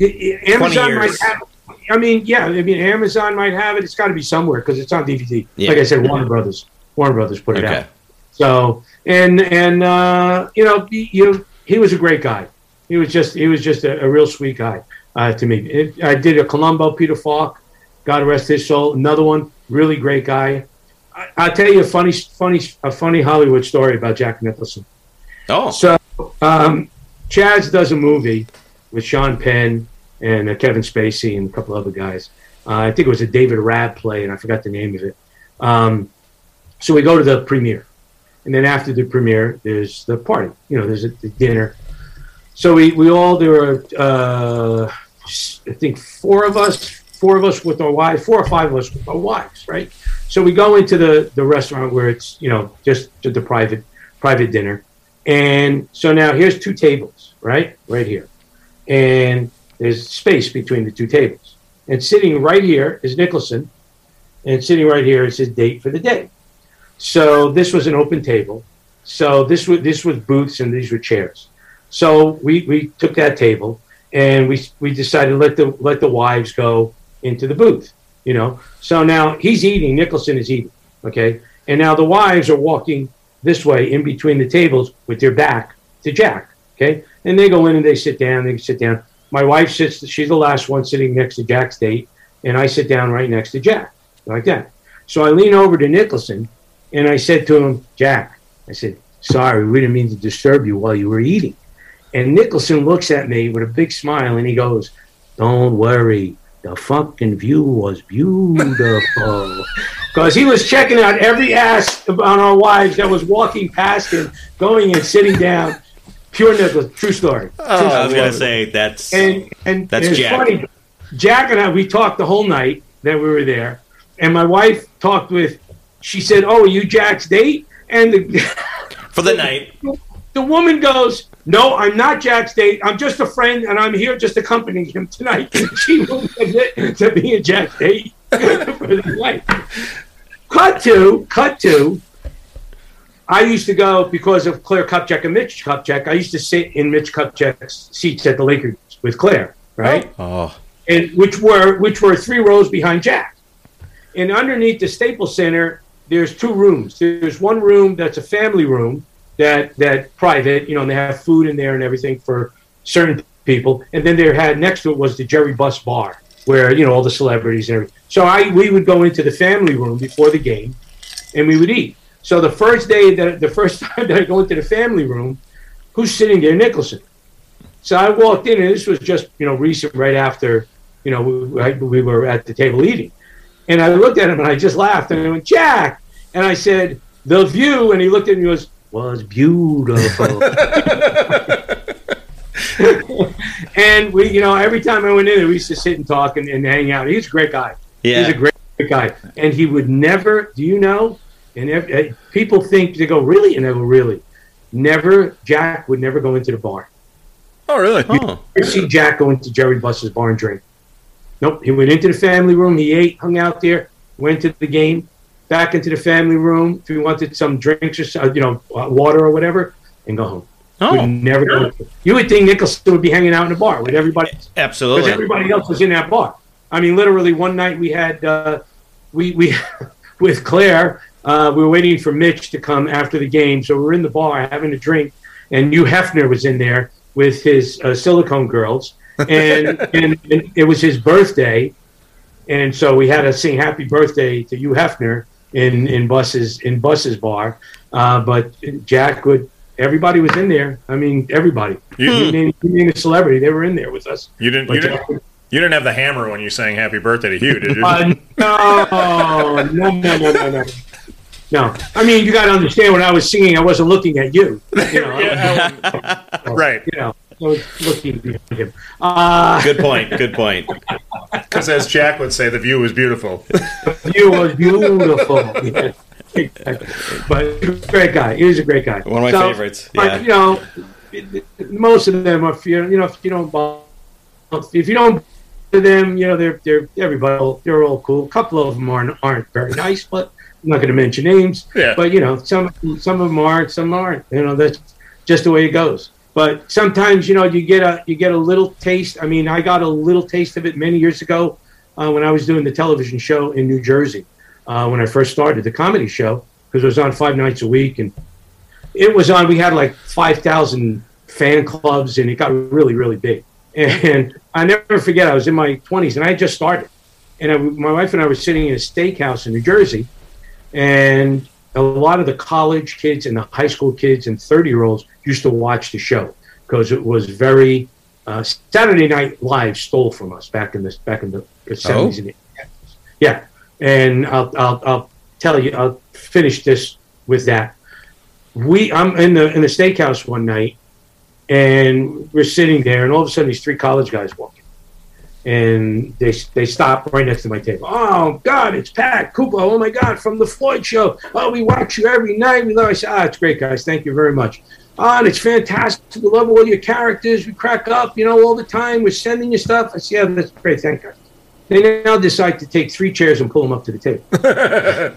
I- I- Amazon 20 might have. I mean, yeah. I mean, Amazon might have it. It's got to be somewhere because it's on DVD. Yeah. Like I said, Warner Brothers. Warner Brothers put it Okay. out. So and and uh, you know you know he was a great guy. He was just he was just a, a real sweet guy uh, to me. It, I did a Columbo, Peter Falk. God rest his soul. Another one, really great guy. I, I'll tell you a funny, funny, a funny Hollywood story about Jack Nicholson. oh So, um, Chazz does a movie with Sean Penn and uh, Kevin Spacey and a couple other guys. Uh, I think it was a David Rabe play, and I forgot the name of it. Um, so we go to the premiere, and then after the premiere, there's the party. You know, there's a, the dinner. So we, we all there were uh, I think four of us, four of us with our wives, four or five of us with our wives, right? So we go into the the restaurant where it's you know just the private private dinner, and so now here's two tables, right, right here, and there's space between the two tables, and sitting right here is Nicholson, and sitting right here is his date for the day. So this was an open table. So this was this was booths and these were chairs. So we, we took that table and we we decided to let the let the wives go into the booth. You know. So now he's eating. Nicholson is eating. Okay. And now the wives are walking this way in between the tables with their back to Jack. Okay. And they go in and they sit down. They sit down. My wife sits. She's the last one sitting next to Jack's date, and I sit down right next to Jack, like that. So I lean over to Nicholson, and I said to him, Jack, I said, sorry, we didn't mean to disturb you while you were eating. And Nicholson looks at me with a big smile and he goes, Don't worry. The fucking view was beautiful. Because he was checking out every ass on our wives that was walking past him, going and sitting down. Pure Nicholas, true story. Oh, true I was gonna say that's And and That's it's Jack. funny. Jack and I we talked the whole night that we were there, and my wife talked with. She said, "Oh, are you Jack's date?" And the for the night. the woman goes, "No, I'm not Jack's date. I'm just a friend, and I'm here just accompanying him tonight." she will admit to being Jack's date for the night. Cut to, cut to. I used to go because of Claire Kupchak and Mitch Kupchak. I used to sit in Mitch Kupchak's seats at the Lakers with Claire, right? Oh, oh. and which were which were three rows behind Jack. And underneath the Staples Center, there's two rooms. There's one room that's a family room, that that private, you know, and they have food in there and everything for certain people. And then there had next to it was the Jerry Buss Bar, where you know all the celebrities and everything. So I we would go into the family room before the game, and we would eat. So the first day that the first time that I go into the family room, who's sitting there? Nicholson. So I walked in, and this was just you know recent, right after you know we, we were at the table eating, and I looked at him and I just laughed and I went Jack, and I said the view, and he looked at me and goes was beautiful. and we, you know, every time I went in there, we used to sit and talk and, and hang out. He's a great guy. Yeah. He's a great, great guy. And he would never, do you know? And uh, people think, they go, really? And I go, really? Never, Jack would never go into the bar. Oh, really? Oh, You see Jack go into Jerry Buss's bar and drink. Nope. He went into the family room. He ate, hung out there, went to the game, back into the family room. If he wanted some drinks or you know uh, water or whatever, and go home. Would oh, never go. You would think Nicholson would be hanging out in the bar with everybody Absolutely, because everybody else was in that bar. I mean, literally one night we had uh, we we with Claire. Uh, we were waiting for Mitch to come after the game, so we were in the bar having a drink, and Hugh Hefner was in there with his uh, silicone girls, and, and and it was his birthday, and so we had to sing "Happy Birthday" to Hugh Hefner in in Buss's in Buss's bar, uh, but Jack would. Everybody was in there. I mean, everybody. You, You name, you name a celebrity, they were in there with us. you didn't. But You didn't. You didn't have the hammer when you sang "Happy Birthday" to Hugh, did you? Uh, no, no, no, no, no, no. No, I mean you got to understand when I was singing, I wasn't looking at you. You know, Yeah, right. you know, was looking behind him. Uh, Good point. Good point. Because as Jack would say, the view was beautiful. the view was beautiful. Yeah, exactly. But he a great guy. He was a great guy. One of my So, favorites. but, Yeah. you know, it- it- most of them are, you know, you know, if you don't, bother- if you don't to them, you know, they're they're everybody, they're all cool. A couple of them aren't aren't very nice, but I'm not going to mention names. Yeah. But you know, some some of them are, some aren't. You know, that's just the way it goes. But sometimes, you know, you get a you get a little taste. I mean, I got a little taste of it many years ago uh, when I was doing the television show in New Jersey uh, when I first started the comedy show because it was on five nights a week and it was on. We had like five thousand fan clubs and it got really really big. And I never forget. I was in my twenties and I just started, and I, my wife and I were sitting in a steakhouse in New Jersey, and a lot of the college kids and the high school kids and 30 year olds used to watch the show because it was very uh, Saturday Night Live stole from us back in the back in the 70s and 80s. Yeah, and I'll, I'll I'll tell you I'll finish this with that. We I'm in the in the steakhouse one night, and we're sitting there, and all of a sudden these three college guys walk in, and they they stop right next to my table. Oh God, it's Pat Cupo. Oh my God, from the Floyd Show. Oh, we watch you every night. We love. I said, ah, it's great, guys. Thank you very much. Oh, and it's fantastic. We love all your characters. We crack up, you know, all the time. We're sending you stuff. I said, yeah, that's great. Thank you. They now decide to take three chairs and pull them up to the table.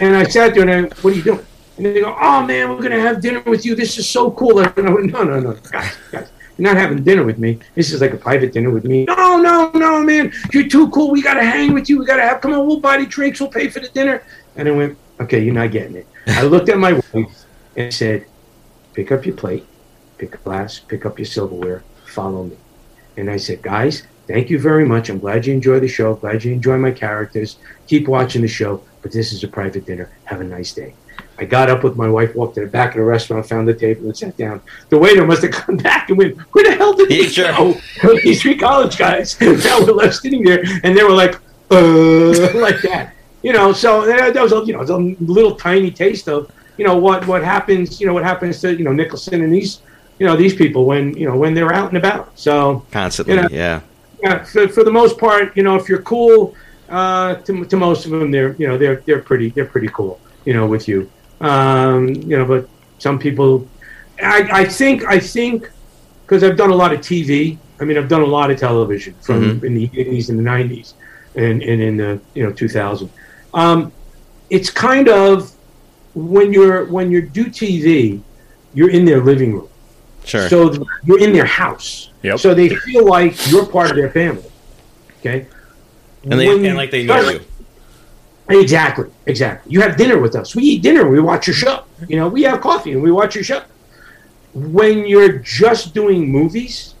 and I sat there and I, what are you doing? And they go, oh man, we're gonna have dinner with you. This is so cool. And I went, no, no, no, guys, guys, you're not having dinner with me. This is like a private dinner with me. No, no, no, man, you're too cool. We gotta hang with you. We gotta have. Come on, we'll buy the drinks. We'll pay for the dinner. And I went, okay, you're not getting it. I looked at my wife and said, pick up your plate, pick a glass, pick up your silverware, follow me. And I said, guys, thank you very much. I'm glad you enjoy the show. Glad you enjoy my characters. Keep watching the show. But this is a private dinner. Have a nice day. I got up with my wife, walked to the back of the restaurant, found the table, and sat down. The waiter must have come back and went, "Where the hell did he sure. go?" These three college guys now were left sitting there, and they were like, "Uh," like that, you know. So that was, a, you know, a little tiny taste of, you know, what what happens, you know, what happens to you know Nicholson and these, you know, these people when you know when they're out and about. So Constantly. You know, yeah. yeah, for, for the most part, you know, if you're cool, uh, to, to most of them, they're you know they're they're pretty they're pretty cool, you know, with you. Um, you know, but some people, I I think I think because I've done a lot of TV. I mean, I've done a lot of television from in the 80s and the 90s, and, and in the you know 2000. Um, it's kind of when you're when you do TV, you're in their living room. Sure. So you're in their house. Yep. So they feel like you're part of their family. Okay. and they When and like they know you. Exactly, exactly. You have dinner with us. We eat dinner. We watch your show. You know, we have coffee and we watch your show. When you're just doing movies,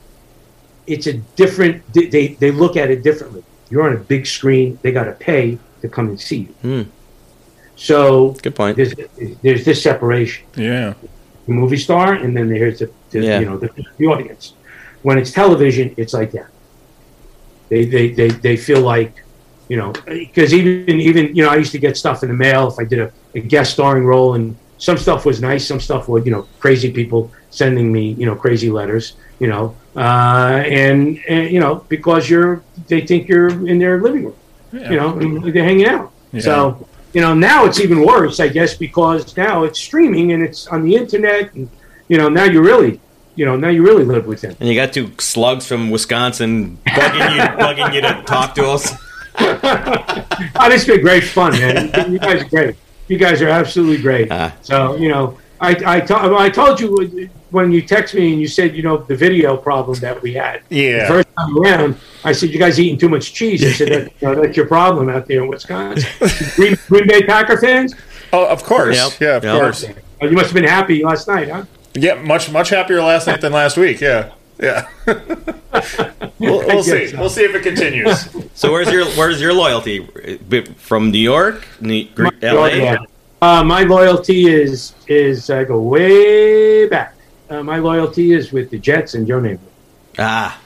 it's a different. They they, they look at it differently. You're on a big screen. They got to pay to come and see you. Hmm. So Good point. there's there's this separation Yeah. the movie star, and then here's the, the Yeah. you know the, the audience. When it's television, it's like that. They they they, they feel like, you know, because even even you know I used to get stuff in the mail if I did a, a guest starring role, and some stuff was nice, some stuff was you know crazy people sending me you know crazy letters, you know, uh, and, and you know because you're they think you're in their living room, you know, and they're hanging out. Yeah. So you know now it's even worse, I guess, because now it's streaming and it's on the internet, and you know now you really, you know now you really live with them. And you got two slugs from Wisconsin bugging you, bugging you to talk to us. Oh, this has been great fun, man. You guys are great. You guys are absolutely great. Ah. so you know, I I, to- I told you when you text me and you said you know the video problem that we had. Yeah. The first time around, I said you guys eating too much cheese. I said that, you know, that's your problem out there in Wisconsin. Green, Green Bay Packer fans. Oh, of course. Yep. Yeah, of Yep. course. You must have been happy last night, huh? Yeah, much much happier last night than last week. Yeah. Yeah. we'll, we'll see. so. We'll see if it continues. So where's your where's your loyalty? From New York, New, Gre- LA? Yeah. Uh, my loyalty is is I go way back. Uh, my loyalty is with the Jets and Joe Namath. Ah,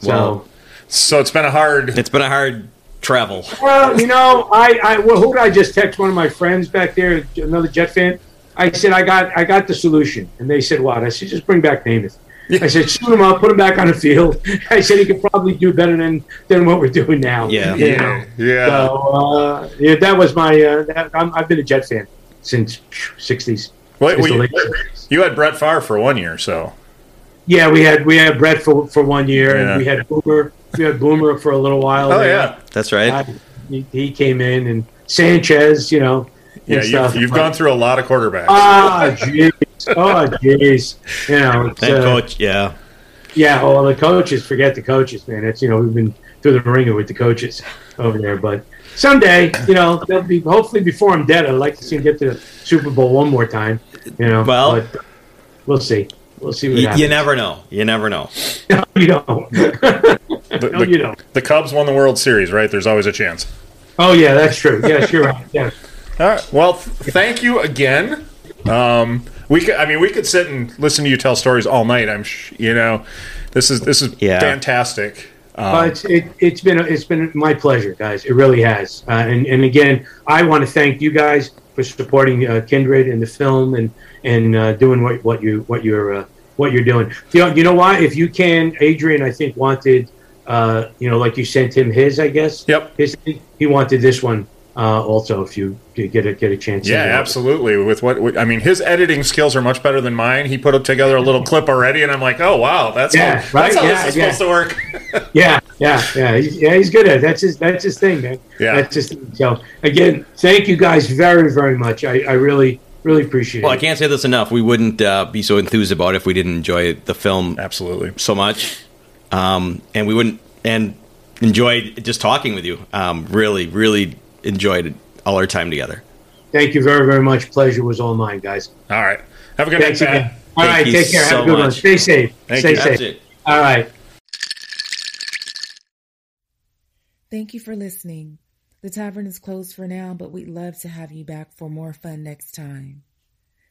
So, so it's been a hard. it's been a hard travel. well, you know, I, I well, who did I just text? One of my friends back there, another Jet fan. I said I got I got the solution, and they said what? I said just bring back Namath. I said shoot him up, put him back on the field. I said he could probably do better than than what we're doing now. Yeah. You know? Yeah. So uh, yeah, that was my. Uh, that, I'm, I've been a Jet fan since '60s. Wait, Since the we- 60s. you had Brett Favre for one year, so Yeah, we had we had Brett for for one year, Yeah. and we had Boomer. We had Boomer for a little while. oh there. yeah, That's right. I- he, he came in, and Sanchez, you know. yeah. You've, you've gone through a lot of quarterbacks. Ah, jeez. Oh, jeez. You know, it's, uh, coach, yeah. yeah. Well, the coaches, forget the coaches, man. It's you know we've been through the wringer with the coaches over there, but someday, you know, they'll be hopefully before I'm dead. I'd like to see him get to the Super Bowl one more time. You know, Well- but we'll see. We'll see what You, happens. you never know. You never know. No, you don't. The, no, the- you don't. the Cubs won the World Series, right? There's always a chance. Oh yeah, that's true. Yes, you're right. Yes. All right. Well, th- thank you again. Um, we could, I mean, we could sit and listen to you tell stories all night. I'm, sh- you know, this is this is Yeah. fantastic. Um, Uh, it's it, it's been it's been my pleasure, guys. It really has. Uh, and and again, I want to thank you guys for supporting uh, Kindred and the film and and uh, doing what what you what you're uh, what you're doing. You know, you know why? If you can, Adrian, I think wanted, uh, you know, like you sent him his, I guess. Yep. His he wanted this one uh, also. If you get a get a chance. Yeah, send it absolutely. With what what- I mean, his editing skills are much better than mine. He put together a little clip already, and I'm like, oh wow, that's Yeah, how, right? that's how Yeah, this is yeah. supposed to work. Yeah, yeah, yeah. He's, yeah, he's good at it. That's his. That's his thing, man. Yeah. That's his thing. So again, thank you guys very, very much. I, I really, really appreciate it. Well, I can't say this enough. We wouldn't uh, be so enthused about it if we didn't enjoy the film Absolutely. so much, um, and we wouldn't and enjoyed just talking with you. Um, really, really enjoyed all our time together. Thank you very, very much. Pleasure was all mine, guys. All right. Have a good Thanks night, again. Pat. All Thank right, take care. Have a good one. Stay safe. Thank Stay you. safe. That's it. All right. Thank you for listening. The tavern is closed for now, but we'd love to have you back for more fun next time.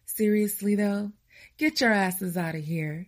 Seriously, though, get your asses out of here.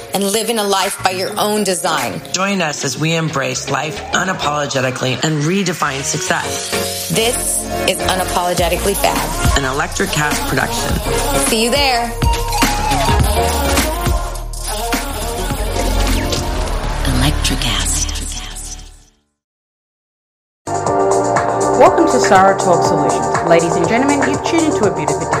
and living a life by your own design. Join us as we embrace life unapologetically and redefine success. This is Unapologetically Fab, an Electric Cast production. See you there. Electricast. Welcome to Sarah Talk Solutions. Ladies and gentlemen, you've tuned into a bit of